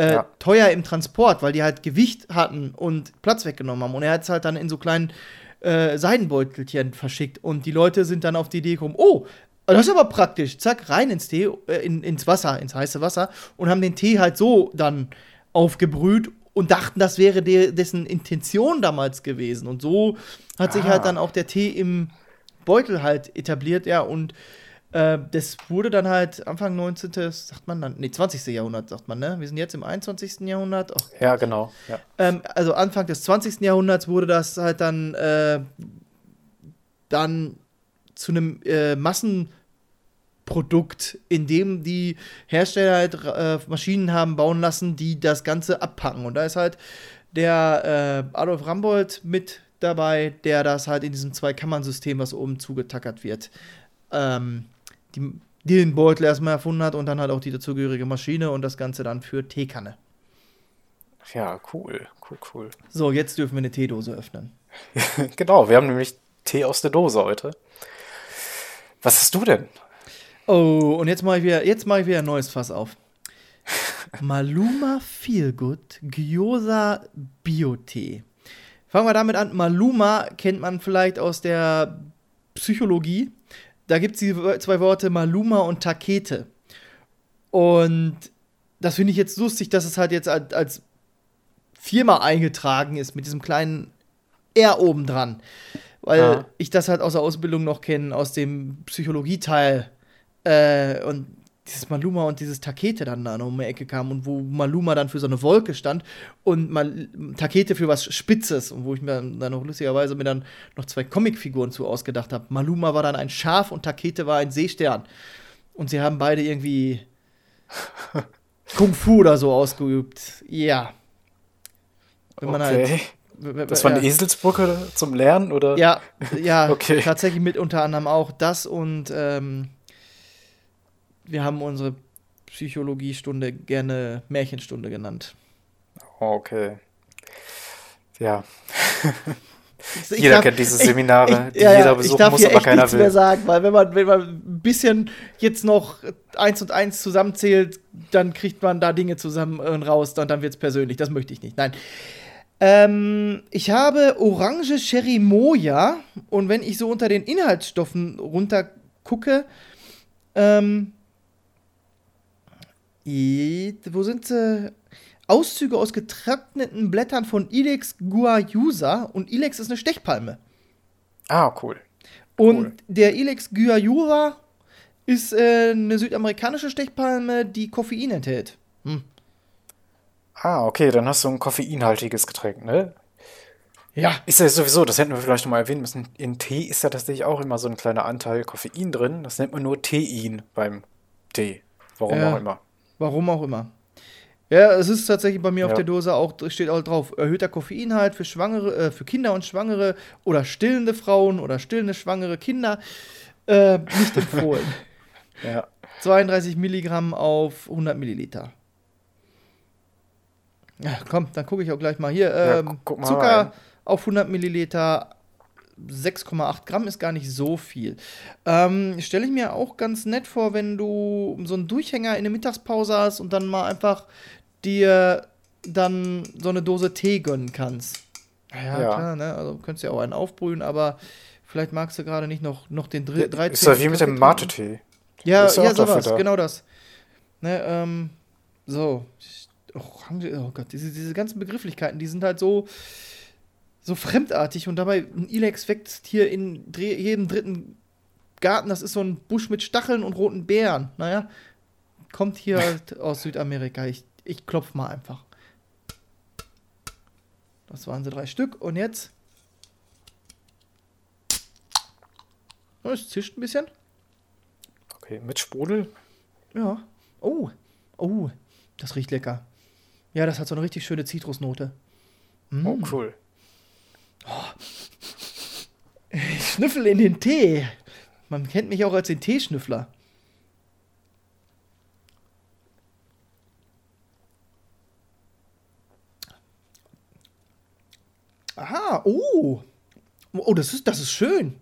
äh, Ja. teuer im Transport, weil die halt Gewicht hatten und Platz weggenommen haben. Und er hat es halt dann in so kleinen äh, Seidenbeutelchen verschickt. Und die Leute sind dann auf die Idee gekommen, oh, das ist aber praktisch. Zack, rein ins Tee, äh, in, ins Wasser, ins heiße Wasser und haben den Tee halt so dann aufgebrüht und dachten, das wäre de dessen Intention damals gewesen. Und so hat sich Ah. halt dann auch der Tee im Beutel halt etabliert, ja, und äh, das wurde dann halt Anfang 19. sagt man dann, nee, 20. Jahrhundert, sagt man, ne? Wir sind jetzt im 21. Jahrhundert. Ach, Ja, genau. Ja. ähm, also Anfang des 20. Jahrhunderts wurde das halt dann, äh, dann zu einem äh, Massenprodukt, in dem die Hersteller halt äh, Maschinen haben bauen lassen, die das Ganze abpacken. Und da ist halt der äh, Adolf Rambold mit dabei, der das halt in diesem Zwei-Kammern-System, was oben zugetackert wird, ähm, die, den Beutel erstmal erfunden hat und dann halt auch die dazugehörige Maschine und das Ganze dann für Teekanne. ja, cool, cool, cool. So, jetzt dürfen wir eine Teedose öffnen. *laughs* genau, wir haben nämlich Tee aus der Dose heute. Was hast du denn? Oh, und jetzt mache ich wieder, jetzt mache ich wieder ein neues Fass auf. *laughs* Maluma Feelgood Gyoza Bio-Tee. Fangen wir damit an. Maluma kennt man vielleicht aus der Psychologie. Da gibt es die zwei Worte Maluma und Takete. Und das finde ich jetzt lustig, dass es halt jetzt als, als Firma eingetragen ist mit diesem kleinen R oben dran. Weil Ja. ich das halt aus der Ausbildung noch kenne, aus dem Psychologieteil. Äh, und dieses Maluma und dieses Takete dann da noch um die Ecke kam und wo Maluma dann für so eine Wolke stand und Mal Takete für was Spitzes und wo ich mir dann noch lustigerweise mir dann noch zwei Comicfiguren zu ausgedacht habe. Maluma war dann ein Schaf und Takete war ein Seestern. Und sie haben beide irgendwie *laughs* Kung Fu oder so ausgeübt. Ja. Wenn man Okay. halt. w- w- Das war eine. Eselsbrücke zum Lernen, oder? Ja, ja, *laughs* Okay. tatsächlich mit unter anderem auch das und ähm, wir haben unsere Psychologiestunde gerne Märchenstunde genannt. Okay. Ja, *laughs* Ich Jeder darf- kennt diese ich- Seminare, ich, die ja, jeder besuchen ich darf muss, hier aber echt keiner nichts will. mehr sagen, weil wenn man, wenn man ein bisschen jetzt noch eins und eins zusammenzählt, dann kriegt man da Dinge zusammen und raus und dann wird es persönlich. Das möchte ich nicht. Nein. Ähm, ich habe Orange Cherry Moja und wenn ich so unter den Inhaltsstoffen runter gucke, ähm, wo sind sie? Auszüge aus getrockneten Blättern von Ilex guayusa und Ilex ist eine Stechpalme. Ah, cool. Und Cool. der Ilex guayusa ist äh, eine südamerikanische Stechpalme, die Koffein enthält. Ah, okay, dann hast du ein koffeinhaltiges Getränk, ne? Ja. Ist ja sowieso, das hätten wir vielleicht noch mal erwähnen müssen. In Tee ist ja tatsächlich auch immer so ein kleiner Anteil Koffein drin. Das nennt man nur Tein beim Tee. Warum Ja. auch immer. Warum auch immer. Ja, es ist tatsächlich bei mir auf Ja. der Dose auch, steht auch drauf, erhöhter Koffeinhalt für Schwangere, äh, für Kinder und Schwangere oder stillende Frauen oder stillende schwangere Kinder. Äh, nicht empfohlen. *laughs* Ja. 32 Milligramm auf 100 Milliliter. Ja, komm, dann gucke ich auch gleich mal hier. Ja, Ähm, mal Zucker rein. auf 100 Milliliter, 6,8 Gramm ist gar nicht so viel. Ähm, Stelle ich mir auch ganz nett vor, wenn du so einen Durchhänger in der Mittagspause hast und dann mal einfach dir dann so eine Dose Tee gönnen kannst. Ja, Ja. klar, ne? Also du könntest ja auch einen aufbrühen, aber vielleicht magst du gerade nicht noch, noch den dr 13. Ist ja wie mit dem. Mate-Tee. Ja, ja ja, sowas, da. genau das. Ne, ähm, so. Orange, oh Gott, diese, diese ganzen Begrifflichkeiten, die sind halt so, so fremdartig und dabei ein Ilex wächst hier in jedem dritten Garten, das ist so ein Busch mit Stacheln und roten Beeren. Naja, kommt hier *laughs* halt aus Südamerika. Ich, ich klopf mal einfach. Das waren sie drei Stück und jetzt. Oh, es zischt ein bisschen. Okay, mit Sprudel. Ja. Oh. Oh. Das riecht lecker. Ja, das hat so eine richtig schöne Zitrusnote. Oh, cool. Ich schnüffel in den Tee. Man kennt mich auch als den Teeschnüffler. Aha, oh. Oh, das ist, das ist schön.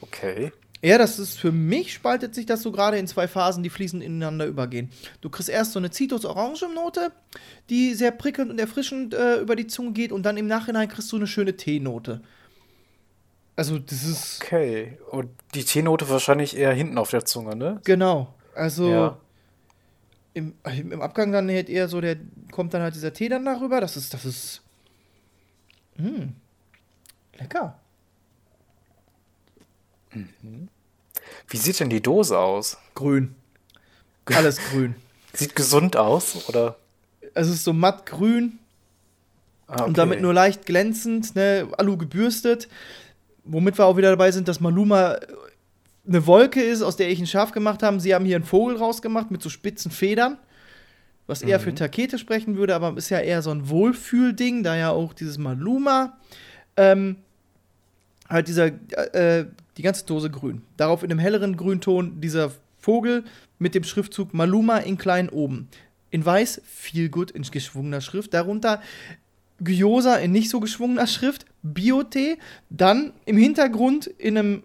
Okay. Ja, das ist für mich spaltet sich das so gerade in zwei Phasen, die fließend ineinander übergehen. Du kriegst erst so eine Zitrus-Orange-Note, die sehr prickelnd und erfrischend äh, über die Zunge geht, und dann im Nachhinein kriegst du eine schöne Teenote. Also, das ist. Okay. Und die Teenote wahrscheinlich eher hinten auf der Zunge, ne? Genau. Also. Ja. Im, Im Abgang dann halt eher so, der kommt dann halt dieser Tee dann darüber. Das ist, das ist. Mh. Lecker. Wie sieht denn die Dose aus? Grün. Alles grün. *laughs* Sieht gesund aus, oder? Es ist so matt grün. Ah, und damit okay. nur leicht glänzend, ne, Alu gebürstet. Womit wir auch wieder dabei sind, dass Maluma eine Wolke ist, aus der ich ein Schaf gemacht habe. Sie haben hier einen Vogel rausgemacht mit so spitzen Federn, was eher Mhm. für Takete sprechen würde, aber ist ja eher so ein Wohlfühlding, da ja auch dieses Maluma. Ähm, halt dieser, äh, die ganze Dose grün. Darauf in einem helleren Grünton dieser Vogel mit dem Schriftzug Maluma in klein oben. In weiß, viel gut in geschwungener Schrift. Darunter Gyoza in nicht so geschwungener Schrift, Biotee, dann im Hintergrund in einem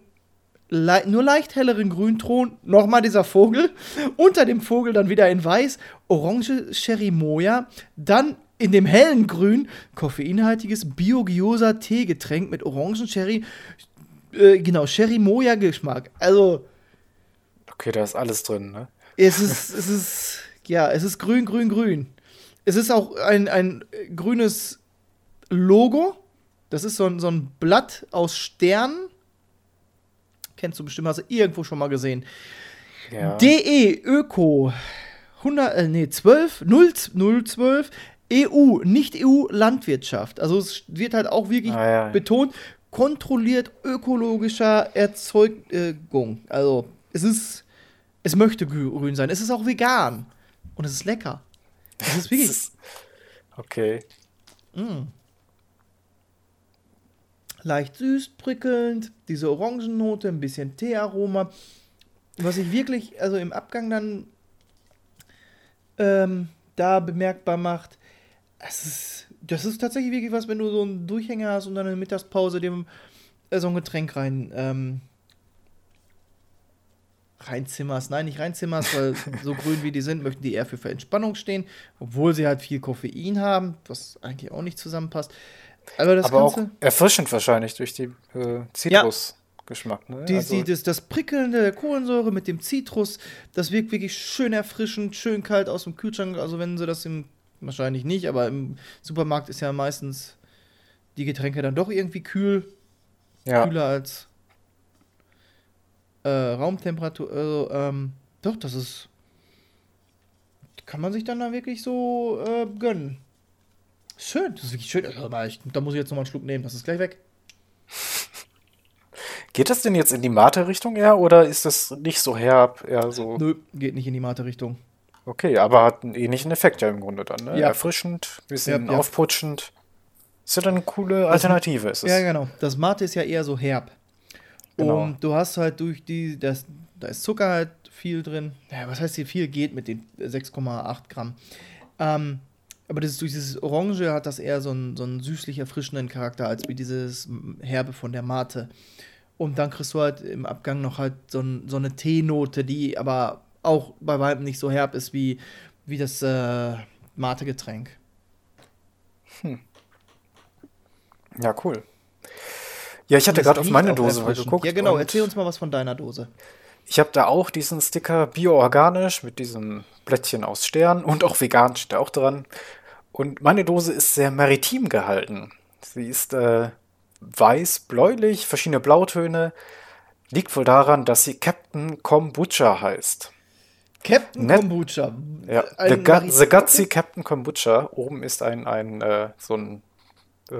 lei nur leicht helleren Grünton nochmal dieser Vogel, *laughs* unter dem Vogel dann wieder in weiß, Orange Cherimoya, dann in dem hellen Grün koffeinhaltiges Bio-Gyoza Teegetränk mit Orangen Cherry, äh, genau, Cherimoya Geschmack. Also, Okay, da ist alles drin, ne? es ist, es ist, ja, es ist grün, grün, grün. Es ist auch ein, ein grünes Logo. Das ist so ein, so ein Blatt aus Sternen. Kennst du bestimmt, hast du irgendwo schon mal gesehen. Ja. DE Öko 100, äh, nee, 12, 0, 012 EU, nicht EU Landwirtschaft. Also es wird halt auch wirklich Ah, ja. betont, kontrolliert ökologischer Erzeugung. Also es ist, es möchte grün sein. Es ist auch vegan. Und es ist lecker. Es ist wirklich. Okay. leicht süß, prickelnd, diese Orangennote, ein bisschen Teearoma. Was sich wirklich, also im Abgang dann ähm, da bemerkbar macht, es ist, das ist tatsächlich wirklich was, wenn du so einen Durchhänger hast und dann in der Mittagspause dem äh, so ein Getränk rein ähm, reinzimmerst. Nein, nicht reinzimmerst, weil *laughs* so grün wie die sind, möchten die eher für, Entspannung stehen, obwohl sie halt viel Koffein haben, was eigentlich auch nicht zusammenpasst. Aber das Aber auch Ganze, erfrischend wahrscheinlich durch die äh, Zitrus. Geschmack, ne? Die, Also- die, das, das Prickelnde der Kohlensäure mit dem Zitrus, das wirkt wirklich schön erfrischend, schön kalt aus dem Kühlschrank. Also wenn sie das im, wahrscheinlich nicht, aber im Supermarkt ist ja meistens die Getränke dann doch irgendwie kühl, ja. kühler als äh, Raumtemperatur. Also, ähm, doch, das ist, kann man sich dann da wirklich so äh, gönnen. Schön, das ist wirklich schön. Also, aber ich, da muss ich jetzt nochmal einen Schluck nehmen, das ist gleich weg. *laughs* Geht das denn jetzt in die Mate-Richtung eher oder ist das nicht so herb, eher so? Nö, geht nicht in die Mate-Richtung. Okay, aber hat einen ähnlichen Effekt ja im Grunde dann, ne? Ja. Erfrischend, bisschen Ja, ja. aufputschend. Ist ja dann eine coole Alternative, ist es. Ja, genau. Das Mate ist ja eher so herb. Genau. Und du hast halt durch die, das, da ist Zucker halt viel drin. Ja, was heißt hier viel geht mit den 6,8 Gramm. Ähm, aber das, durch dieses Orange hat das eher so einen, so einen süßlich erfrischenden Charakter, als wie dieses Herbe von der Mate. Und dann kriegst du halt im Abgang noch halt so, ein, so eine Teenote, die aber auch bei weitem nicht so herb ist wie, wie das äh, Mate-Getränk. Ja, cool. Ja, ich hatte gerade auf meine Dose geguckt. Ja, genau. Erzähl uns mal was von deiner Dose. Ich habe da auch diesen Sticker bioorganisch mit diesem Blättchen aus Stern und auch vegan steht da auch dran. Und meine Dose ist sehr maritim gehalten. Sie ist äh, weiß, bläulich, verschiedene Blautöne. Liegt wohl daran, dass sie Captain Kombucha heißt. Captain Nett. Kombucha. Ja, Ein The, Marit- The Gutsy Captain Kombucha. Oben ist ein, ein äh, so ein, äh,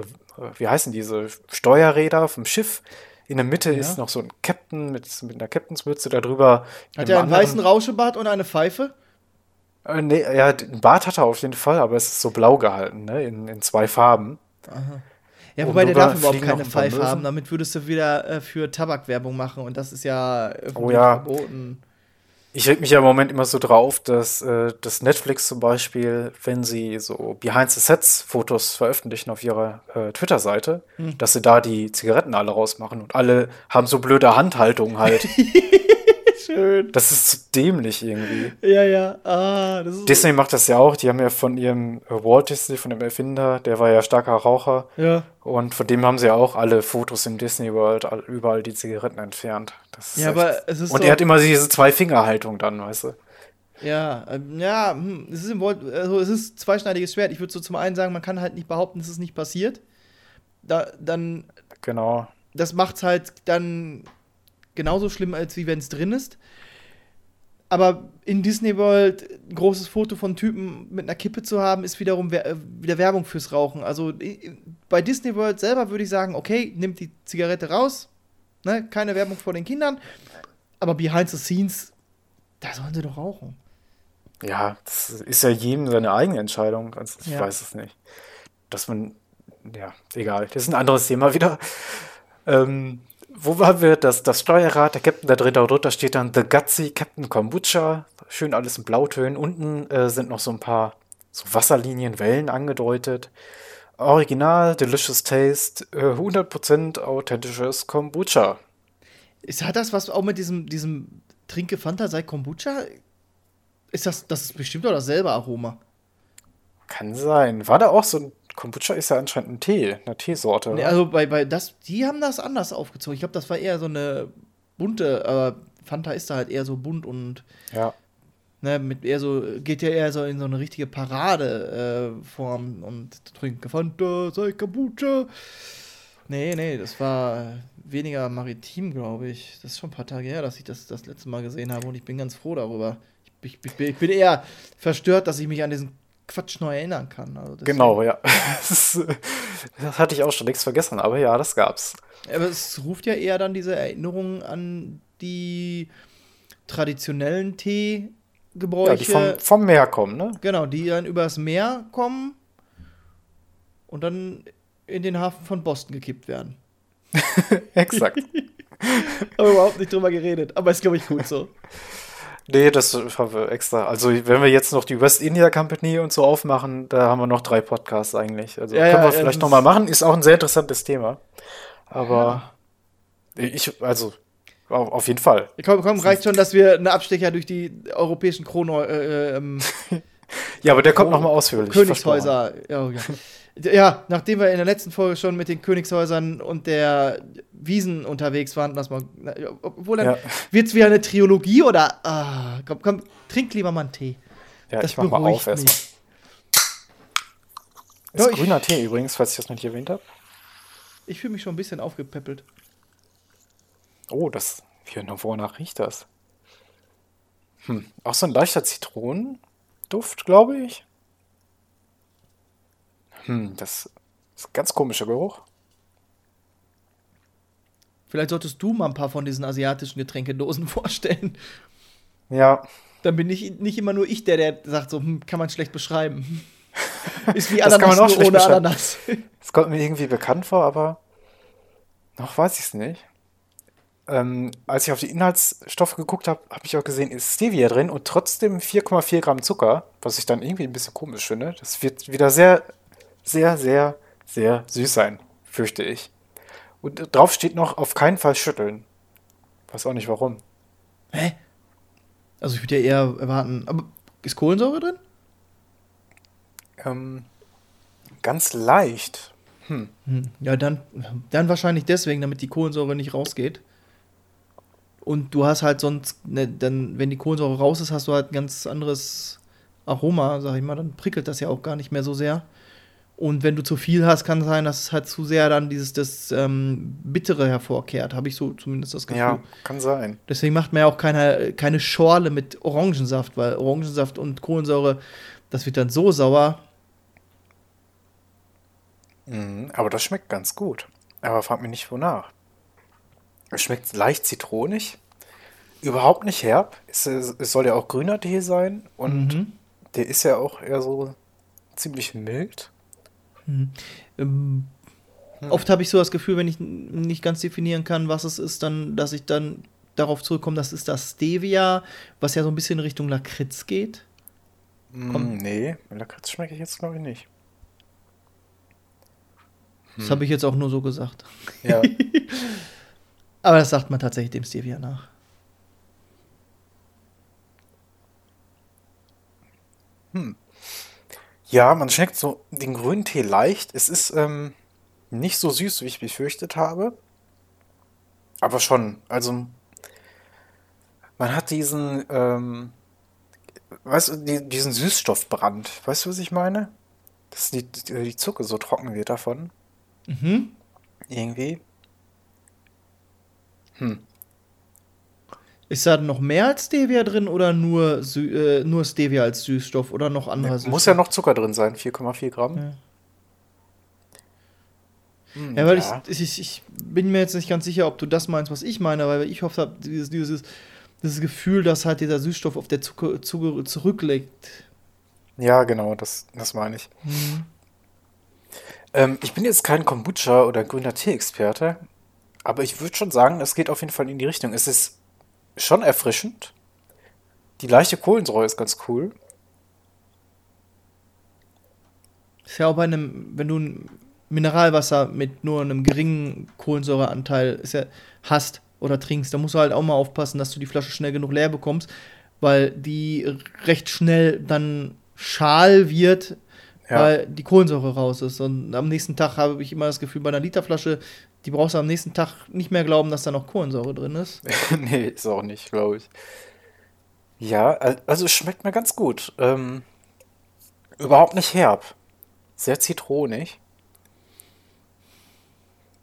wie heißen diese Steuerräder vom Schiff. In der Mitte ist noch so ein Captain mit, mit einer Captainsmütze darüber. Hat er einen anderen- weißen Rauschebart und eine Pfeife? Äh, nee, ja, einen Bart hat er auf jeden Fall, aber es ist so blau gehalten, ne? In, in zwei Farben. Ja, Und wobei der darf überhaupt keine Pfeife haben. Damit würdest du wieder äh, für Tabakwerbung machen und das ist ja Oh ja. verboten. Ich reg mich ja im Moment immer so drauf, dass, äh, dass Netflix zum Beispiel, wenn sie so Behind-the-Sets-Fotos veröffentlichen auf ihrer äh, Twitter-Seite, Hm. dass sie da die Zigaretten alle rausmachen und alle haben so blöde Handhaltungen halt. *laughs* Schön. das ist so dämlich irgendwie. Ja, ja. Ah, das ist. Disney macht das ja auch. Die haben ja von ihrem äh, Walt Disney, von dem Erfinder, der war ja starker Raucher. Ja. Und von dem haben sie ja auch alle Fotos im Disney World all- überall die Zigaretten entfernt. Ja, aber es ist Und so- er hat immer diese Zwei-Finger-Haltung dann, weißt du? Ja, ähm, ja, hm, es ist im Wort, also es ist zweischneidiges Schwert. Ich würde so zum einen sagen, man kann halt nicht behaupten, es ist nicht passiert. Da, dann, Genau. das macht's halt dann genauso schlimm, als wie wenn es drin ist. Aber in Disney World ein großes Foto von Typen mit einer Kippe zu haben, ist wiederum wer- äh, wieder Werbung fürs Rauchen. Also bei Disney World selber würde ich sagen, okay, nimmt die Zigarette raus, ne, keine Werbung vor den Kindern. Aber behind the scenes, da sollen sie doch rauchen. Ja, das ist ja jedem seine eigene Entscheidung. Also ich Ja. weiß es nicht. Dass man, ja, egal. Das ist ein anderes Thema wieder. Ähm, wo waren wir? Das, das Steuerrad, der Captain da drin, darunter steht dann The Gutsy Captain Kombucha. Schön alles in Blautönen. Unten äh, sind noch so ein paar so Wasserlinien, Wellen angedeutet. Original, Delicious Taste, äh, 100% authentisches Kombucha. Ist, hat das was auch mit diesem, diesem Trinke Fanta sei Kombucha? Ist das, das ist bestimmt doch dasselbe Aroma. Kann sein. War da auch so ein Kombucha ist ja anscheinend ein Tee, eine Teesorte. Nee, also bei, bei das, die haben das anders aufgezogen. Ich glaube, das war eher so eine bunte, aber Fanta ist da halt eher so bunt und ja. ne, mit eher so, geht ja eher so in so eine richtige Paradeform äh, und trinke Fanta sei Kombucha. Nee, nee, das war weniger maritim, glaube ich. Das ist schon ein paar Tage her, dass ich das das letzte Mal gesehen habe und ich bin ganz froh darüber. Ich, ich, ich bin eher verstört, dass ich mich an diesen Quatsch neu erinnern kann. Also Genau, ja. *laughs* Das, das hatte ich auch schon längst vergessen, aber ja, das gab's. Aber es ruft ja eher dann diese Erinnerung an die traditionellen Teegebräuche. Ja, die vom, vom Meer kommen, ne? genau, die dann übers Meer kommen und dann in den Hafen von Boston gekippt werden. *laughs* Exakt. *laughs* Aber überhaupt nicht drüber geredet. Aber ist, glaube ich, gut so. Nee, das haben wir extra. Also, wenn wir jetzt noch die West India Company und so aufmachen, da haben wir noch drei Podcasts eigentlich. Also, Ja, können ja, wir ja, vielleicht das noch mal ist- machen. Ist auch ein sehr interessantes Thema. Aber ich, also, auf, jeden Fall. Komm, komm, reicht schon, dass wir einen Abstecher durch die europäischen Krono, äh, ähm, *laughs* Ja, aber der kommt noch mal ausführlich. Königshäuser. Ja, ja. Ja, nachdem wir in der letzten Folge schon mit den Königshäusern und der Wiesen unterwegs waren, lass mal. Obwohl dann Ja. wird's wieder eine Trilogie oder. Ah, komm, komm, trink lieber mal einen Tee. Ja, Das ich mach mal auf erstmal. Ist ich- grüner Tee übrigens, falls ich das noch nicht erwähnt habe. Ich fühle mich schon ein bisschen aufgepäppelt. Oh, das. Wie wonach riecht das? Hm, auch so ein leichter Zitronenduft, glaube ich. Hm, das ist ein ganz komischer Geruch. Vielleicht solltest du mal ein paar von diesen asiatischen Getränkedosen *laughs* vorstellen. Ja, Dann bin ich nicht immer nur ich, der, der sagt, so hm, kann man schlecht beschreiben. *laughs* Ist wie Das kann Ananas man auch nur ohne. Ananas. *laughs* es kommt mir irgendwie bekannt vor, aber noch weiß ich es nicht. Ähm, als ich auf die Inhaltsstoffe geguckt habe, habe ich auch gesehen, ist Stevia drin und trotzdem 4,4 Gramm Zucker, was ich dann irgendwie ein bisschen komisch finde. Das wird wieder sehr, sehr, sehr, sehr süß sein, fürchte ich. Und drauf steht noch, auf keinen Fall schütteln. Weiß auch nicht warum. Hä? Also ich würde ja eher erwarten. Aber ist Kohlensäure drin? Ähm, ganz leicht. Hm. Hm, Ja, dann, dann wahrscheinlich deswegen, damit die Kohlensäure nicht rausgeht. Und du hast halt sonst, ne, dann, wenn die Kohlensäure raus ist, hast du halt ein ganz anderes Aroma, sag ich mal, dann prickelt das ja auch gar nicht mehr so sehr. Und wenn du zu viel hast, kann sein, dass es halt zu sehr dann dieses das ähm, Bittere hervorkehrt. Habe ich so zumindest das Gefühl. Ja, kann sein. Deswegen macht man ja auch keine, keine Schorle mit Orangensaft, weil Orangensaft und Kohlensäure, das wird dann so sauer. Mhm, aber das schmeckt ganz gut. Aber frag mich nicht, wonach. Es schmeckt leicht zitronig, überhaupt nicht herb. Es, es soll ja auch grüner Tee sein und Mhm. der ist ja auch eher so ziemlich mild. Ähm, Oft habe ich so das Gefühl, wenn ich nicht ganz definieren kann, was es ist, dann, dass ich dann darauf zurückkomme, das ist das Stevia, was ja so ein bisschen in Richtung Lakritz geht. Mm, nee, Lakritz schmecke ich jetzt glaube ich nicht. Das habe ich jetzt auch nur so gesagt. Ja, *laughs* Aber das sagt man tatsächlich dem Stevia nach. Ja, man schmeckt so den grünen Tee leicht. Es ist ähm, nicht so süß, wie ich befürchtet habe. Aber schon, also man hat diesen, ähm, weißt du, die, diesen Süßstoffbrand. Weißt du, was ich meine? Dass die, die, Zucker so trocken wird davon. Mhm. Irgendwie. Ist da noch mehr als Stevia drin oder nur, äh, nur Stevia als Süßstoff oder noch anderer Süßstoff? Muss ja noch Zucker drin sein, 4,4 Gramm. Ja. Hm, Ja, weil Ich, ich, ich bin mir jetzt nicht ganz sicher, ob du das meinst, was ich meine, weil ich hoffe, dieses, dieses, dieses Gefühl, dass halt dieser Süßstoff auf der Zucker, Zucker zurücklegt. Ja, genau, das, das meine ich. Ähm, ich bin jetzt kein Kombucha- oder grüner Tee-Experte, aber ich würde schon sagen, es geht auf jeden Fall in die Richtung. Es ist schon erfrischend. Die leichte Kohlensäure ist ganz cool. Ist ja auch bei einem, wenn du ein Mineralwasser mit nur einem geringen Kohlensäureanteil ist ja, hast oder trinkst, dann musst du halt auch mal aufpassen, dass du die Flasche schnell genug leer bekommst, weil die recht schnell dann schal wird, Ja. weil die Kohlensäure raus ist. Und am nächsten Tag habe ich immer das Gefühl, bei einer Literflasche, die brauchst du am nächsten Tag nicht mehr glauben, dass da noch Kohlensäure drin ist. *laughs* nee, ist auch nicht, glaube ich. Ja, al- also es schmeckt mir ganz gut. Ähm, überhaupt nicht herb. Sehr zitronig.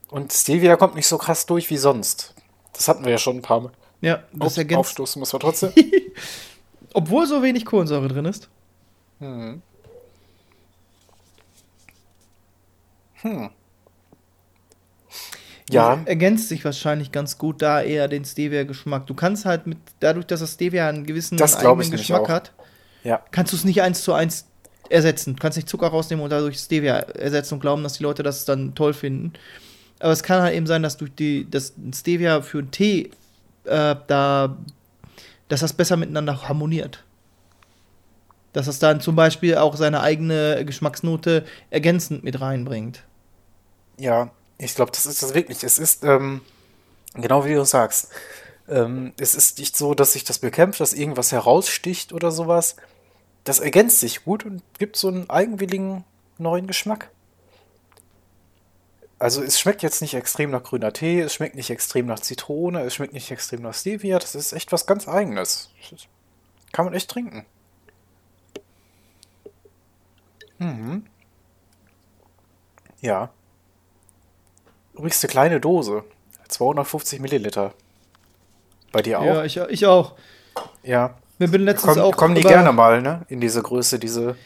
Und Stevia kommt nicht so krass durch wie sonst. Das hatten wir ja schon ein paar Mal. Ja, das Auf, ergänzt. aufstoßen muss man trotzdem. *laughs* Obwohl so wenig Kohlensäure drin ist. Ja, ergänzt sich wahrscheinlich ganz gut da eher den Stevia-Geschmack. Du kannst halt mit, dadurch, dass das Stevia einen gewissen eigenen Geschmack hat, ja. kannst du es nicht eins zu eins ersetzen. Du kannst nicht Zucker rausnehmen und dadurch Stevia ersetzen und glauben, dass die Leute das dann toll finden. Aber es kann halt eben sein, dass durch die, dass ein Stevia für einen Tee äh, da, dass das besser miteinander harmoniert. Dass das dann zum Beispiel auch seine eigene Geschmacksnote ergänzend mit reinbringt. Ja, ich glaube, das ist das wirklich. Es ist, ähm, genau wie du sagst, ähm, es ist nicht so, dass sich das bekämpft, dass irgendwas heraussticht oder sowas. Das ergänzt sich gut und gibt so einen eigenwilligen neuen Geschmack. Also es schmeckt jetzt nicht extrem nach grüner Tee, es schmeckt nicht extrem nach Zitrone, es schmeckt nicht extrem nach Stevia. Das ist echt was ganz Eigenes. Kann man echt trinken. Mhm. Ja. Übrigens eine kleine Dose. 250 Milliliter. Bei dir auch? Ja, ich, ich auch. Ja. Wir bin letztens Komm, auch. kommen die gerne mal, ne? In diese Größe, diese,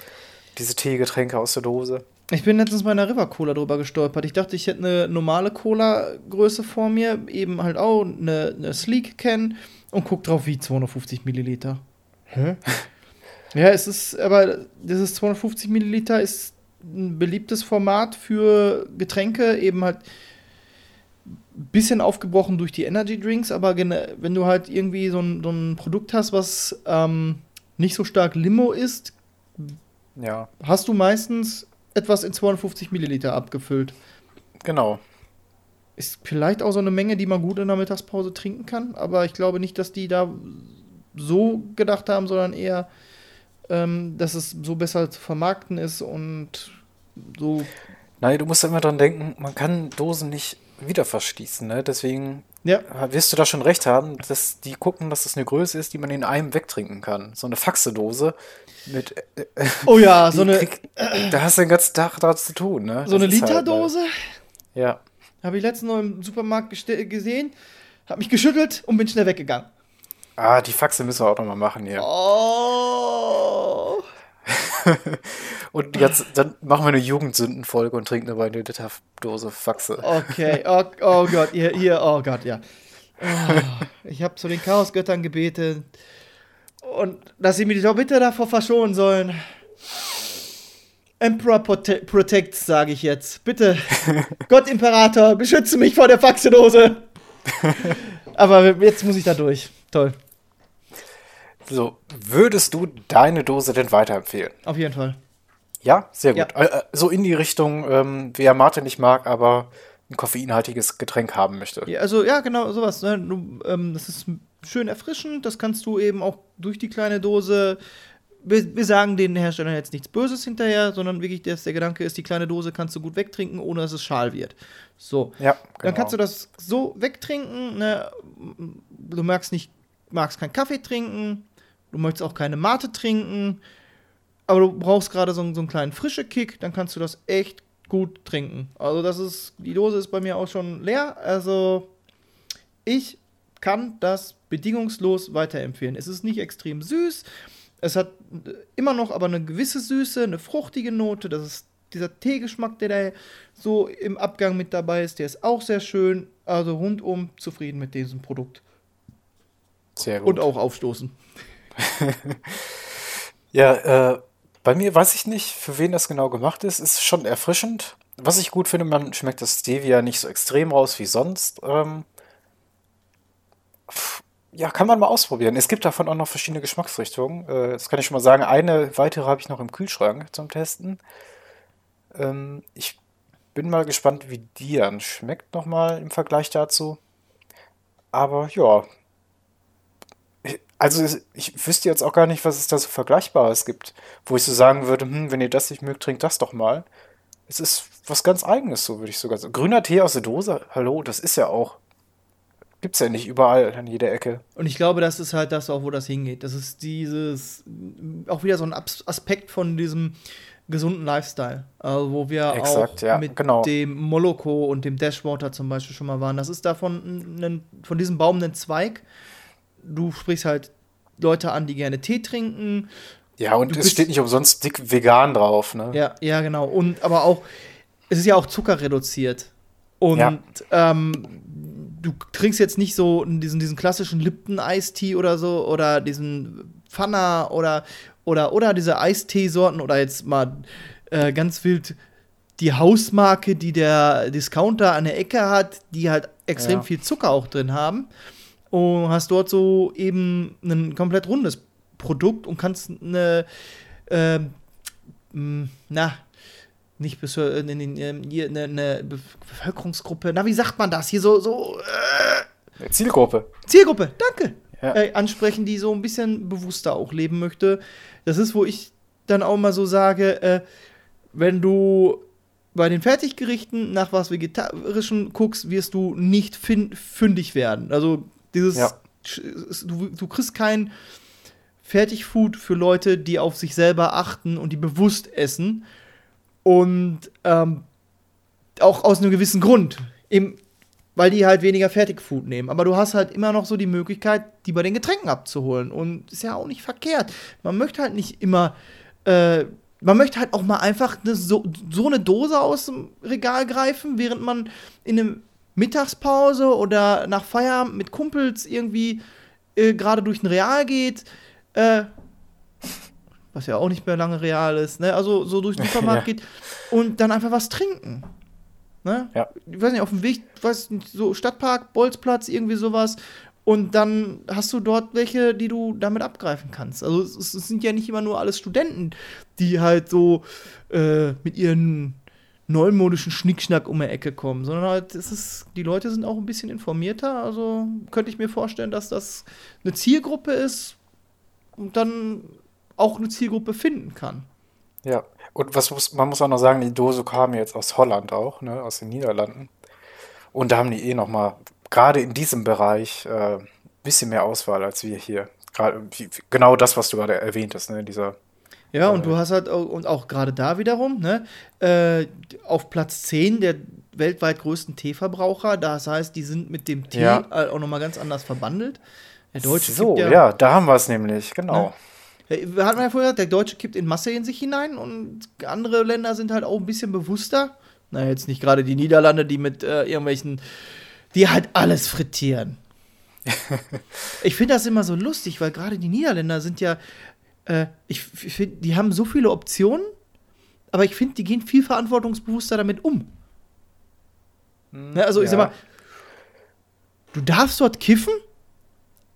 diese Teegetränke aus der Dose. Ich bin letztens bei einer River Cola drüber gestolpert. Ich dachte, ich hätte eine normale Cola-Größe vor mir, eben halt auch eine, eine Sleek Can und guck drauf wie 250 Milliliter. Hä? *laughs* ja, es ist, aber dieses 250 Milliliter ist ein beliebtes Format für Getränke, eben halt bisschen aufgebrochen durch die Energy Drinks, aber wenn du halt irgendwie so ein, so ein Produkt hast, was ähm, nicht so stark Limo ist, Ja, hast du meistens etwas in 250 Milliliter abgefüllt. genau. Ist vielleicht auch so eine Menge, die man gut in der Mittagspause trinken kann, aber ich glaube nicht, dass die da so gedacht haben, sondern eher, ähm, dass es so besser zu vermarkten ist und so. Nein, du musst immer dran denken, man kann Dosen nicht wieder verschließen, ne? Deswegen Ja, wirst du da schon recht haben, dass die gucken, dass das eine Größe ist, die man in einem wegtrinken kann. So eine Faxedose mit. äh, äh, oh ja, *laughs* so eine, krieg- da hast du den ganzen Tag da zu tun, ne? so eine Das ist halt, Literdose äh, ja. habe ich letztens noch im Supermarkt gesehen, habe mich geschüttelt und bin schnell weggegangen. Ah, die Faxe müssen wir auch nochmal machen hier. Oh. *laughs* Und jetzt, dann machen wir eine Jugendsündenfolge und trinken dabei eine Literdose Faxe. Okay, oh, oh Gott, hier, hier, oh Gott, ja. Oh, ich habe zu den Chaosgöttern gebetet und dass sie mich doch bitte davor verschonen sollen. Emperor prote protects, sage ich jetzt. Bitte, *laughs* Gott Imperator, beschütze mich vor der Faxedose. *laughs* Aber jetzt muss ich da durch. Toll, So, würdest du deine Dose denn weiterempfehlen? auf jeden Fall. Ja, sehr gut. Ja. Äh, äh, so in die Richtung, ähm, wer Mate nicht mag, aber ein koffeinhaltiges Getränk haben möchte. Ja, also ja, genau, sowas. Ne? Du, ähm, das ist schön erfrischend. Das kannst du eben auch durch die kleine Dose. Wir, wir sagen den Herstellern jetzt nichts Böses hinterher, sondern wirklich, dass der Gedanke ist, die kleine Dose kannst du gut wegtrinken, ohne dass es schal wird. So. Ja, Dann genau. kannst du das so wegtrinken. Ne? Du magst nicht, magst keinen Kaffee trinken, du möchtest auch keine Mate trinken, aber du brauchst gerade so, einen- so einen kleinen frische Kick, dann kannst du das echt gut trinken. Also das ist, die Dose ist bei mir auch schon leer. Also ich kann das bedingungslos weiterempfehlen. Es ist nicht extrem süß. Es hat immer noch aber eine gewisse Süße, eine fruchtige Note. Das ist dieser Teegeschmack, der da so im Abgang mit dabei ist, der ist auch sehr schön. Also rundum zufrieden mit diesem Produkt. Sehr gut. Und auch aufstoßen. *laughs* Ja, äh, bei mir weiß ich nicht, für wen das genau gemacht ist. Ist schon erfrischend. Was ich gut finde, man schmeckt das Stevia nicht so extrem raus wie sonst. Ähm, ja, kann man mal ausprobieren. Es gibt davon auch noch verschiedene Geschmacksrichtungen. Äh, das kann ich schon mal sagen. Eine weitere habe ich noch im Kühlschrank zum Testen. Ähm, ich bin mal gespannt, wie die dann schmeckt nochmal im Vergleich dazu. Aber ja, also ich wüsste jetzt auch gar nicht, was es da so Vergleichbares gibt, wo ich so sagen würde, hm, wenn ihr das nicht mögt, trinkt das doch mal. Es ist was ganz Eigenes, so würde ich sogar sagen. Grüner Tee aus der Dose, hallo, das ist ja auch. Gibt's ja nicht überall an jeder Ecke. Und ich glaube, das ist halt das auch, wo das hingeht. Das ist dieses, auch wieder so ein Aspekt von diesem gesunden Lifestyle. Also wo wir Exakt, auch ja, mit genau. dem Moloko und dem Dashwater zum Beispiel schon mal waren. Das ist davon ein, von diesem Baum ein Zweig. Du sprichst halt Leute an, die gerne Tee trinken. Ja, und Du es steht nicht umsonst dick vegan drauf, ne? Ja, ja, genau. Und aber auch, es ist ja auch Zucker reduziert. Und Ja. ähm, du trinkst jetzt nicht so diesen, diesen klassischen Lipton-Eistee oder so oder diesen Pfanner oder, oder, oder diese Eisteesorten oder jetzt mal äh, ganz wild die Hausmarke, die der Discounter an der Ecke hat, die halt extrem Ja. viel Zucker auch drin haben. Und hast dort so eben ein komplett rundes Produkt und kannst eine, ähm, mh, na, nicht bis äh, ne, ne, ne, hier eine, eine Bevölkerungsgruppe, na, wie sagt man das? Hier so, so, äh, Zielgruppe. Zielgruppe, danke. Ja. Äh, ansprechen, die so ein bisschen bewusster auch leben möchte. Das ist, wo ich dann auch mal so sage, äh, wenn du bei den Fertiggerichten nach was Vegetarischem guckst, wirst du nicht fündig werden. Also dieses, Ja. du, du kriegst kein Fertigfood für Leute, die auf sich selber achten und die bewusst essen. Und ähm, auch aus einem gewissen Grund. Eben, weil die halt weniger Fertigfood nehmen. Aber du hast halt immer noch so die Möglichkeit, die bei den Getränken abzuholen. Und ist ja auch nicht verkehrt. Man möchte halt nicht immer. Äh, man möchte halt auch mal einfach eine, so, so eine Dose aus dem Regal greifen, während man in einer Mittagspause oder nach Feierabend mit Kumpels irgendwie äh, gerade durch ein Real geht. Äh, was ja auch nicht mehr lange real ist, ne? Also so durch den *laughs* Supermarkt Ja. geht und dann einfach was trinken. Ne? Ja. Ich weiß nicht, auf dem Weg, weiß nicht, so Stadtpark, Bolzplatz, irgendwie sowas. Und dann hast du dort welche, die du damit abgreifen kannst. Also es, es sind ja nicht immer nur alles Studenten, die halt so äh, mit ihren neumodischen Schnickschnack um die Ecke kommen, sondern halt, es ist, die Leute sind auch ein bisschen informierter. Also könnte ich mir vorstellen, dass das eine Zielgruppe ist und dann auch eine Zielgruppe finden kann. Ja, und was muss, man muss auch noch sagen, die Dose kam jetzt aus Holland auch, ne, aus den Niederlanden. Und da haben die eh noch mal, gerade in diesem Bereich, äh, bisschen mehr Auswahl als wir hier. Wie- genau das, was du gerade erwähnt hast, ne, dieser, Ja, und du hast halt auch, und auch gerade da wiederum, ne, äh, auf Platz 10 der weltweit größten Teeverbraucher. Das heißt, die sind mit dem Tee Ja. äh, auch nochmal ganz anders verbandelt. Der Deutsche so, kippt ja, da haben wir es nämlich, genau. Ne? Ja, Hat man ja vorher gesagt, der Deutsche kippt in Masse in sich hinein und andere Länder sind halt auch ein bisschen bewusster. Na, jetzt nicht gerade die Niederlande, die mit äh, irgendwelchen, die halt alles frittieren. *laughs* ich finde das immer so lustig, weil gerade die Niederländer sind ja, äh, ich finde, die haben so viele Optionen, aber ich finde, die gehen viel verantwortungsbewusster damit um. Ne, also, ich sag ja. mal, du darfst dort kiffen,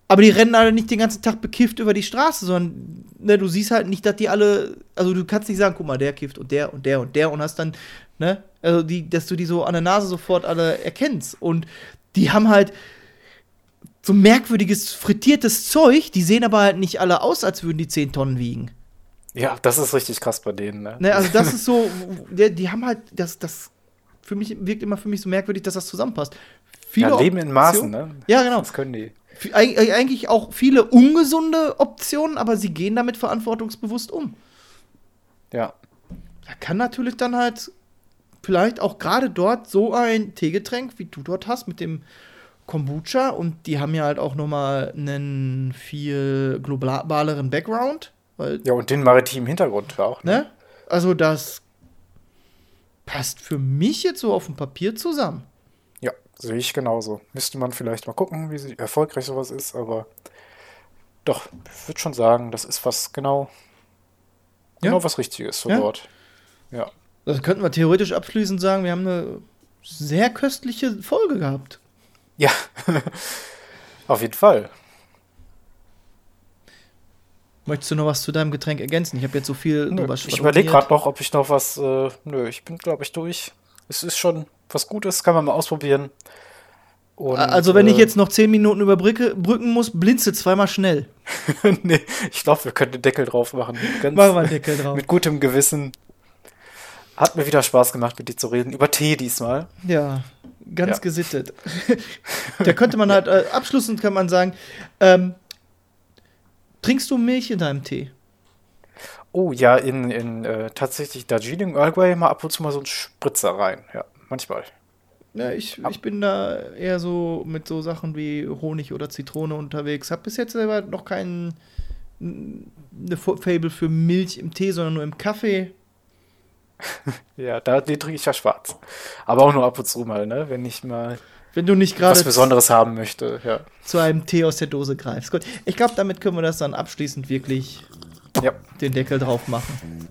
aber die rennen alle nicht den ganzen Tag bekifft über die Straße, sondern ne, du siehst halt nicht, dass die alle, also du kannst nicht sagen, guck mal, der kifft und der und der und der und hast dann, ne, also die, dass du die so an der Nase sofort alle erkennst. Und die haben halt so merkwürdiges frittiertes Zeug, die sehen aber halt nicht alle aus, als würden die 10 Tonnen wiegen. Ja, das ist richtig krass bei denen, ne? Ne, also das *laughs* ist so, die, die haben halt, das, das für mich wirkt immer für mich so merkwürdig, dass das zusammenpasst. Viele ja, Leben in Maßen, ne? Ja, genau. Das können die. Eig- Eigentlich auch viele ungesunde Optionen, aber sie gehen damit verantwortungsbewusst um. Ja. Da kann natürlich dann halt vielleicht auch gerade dort so ein Teegetränk, wie du dort hast, mit dem Kombucha und die haben ja halt auch noch mal einen viel globaleren Background, Ja, und den maritimen Hintergrund auch, ne? ne? Also das passt für mich jetzt so auf dem Papier zusammen. Ja, sehe ich genauso. Müsste man vielleicht mal gucken, wie erfolgreich sowas ist, aber doch, ich würde schon sagen, das ist was genau, Ja. genau was Richtiges für Ja. dort. Ja. Das könnten wir theoretisch abschließend sagen, wir haben eine sehr köstliche Folge gehabt. Ja, *laughs* auf jeden Fall. Möchtest du noch was zu deinem Getränk ergänzen? Ich habe jetzt so viel Nö, drüber ich überlege gerade noch, ob ich noch was. Äh, nö, ich bin, glaube ich, durch. Es ist schon was Gutes, kann man mal ausprobieren. Und, Also, wenn ich äh, jetzt noch 10 Minuten überbrücke, brücken muss, blinzel zweimal schnell. *laughs* nee, ich glaube, wir können den Deckel drauf machen. Ganz Machen wir einen Deckel drauf. Mit gutem Gewissen. Hat mir wieder Spaß gemacht, mit dir zu reden. Über Tee diesmal. Ja, ganz Ja. gesittet. *laughs* da könnte man halt, äh, abschließend kann man sagen, ähm, trinkst du Milch in deinem Tee? Oh ja, in, in äh, tatsächlich Darjeeling Earl Grey mal ab und zu mal so ein Spritzer rein. Ja, manchmal. Ja, ich, ich bin da eher so mit so Sachen wie Honig oder Zitrone unterwegs. Hab bis jetzt selber noch kein eine Fable für Milch im Tee, sondern nur im Kaffee. Ja, da, den trinke ich ja schwarz. Aber auch nur ab und zu mal, ne? Wenn ich mal Wenn du nicht gerade was Besonderes haben möchte. Ja. zu einem Tee aus der Dose greifst. Gut, ich glaube, damit können wir das dann abschließend wirklich ja, den Deckel drauf machen.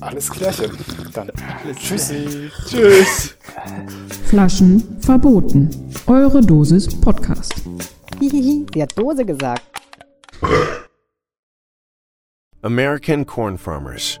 alles klärchen. Dann tschüssi. Tschüss. Flaschen verboten. Eure Dosis Podcast. Hihihi, *laughs* sie hat Dose gesagt. American corn farmers.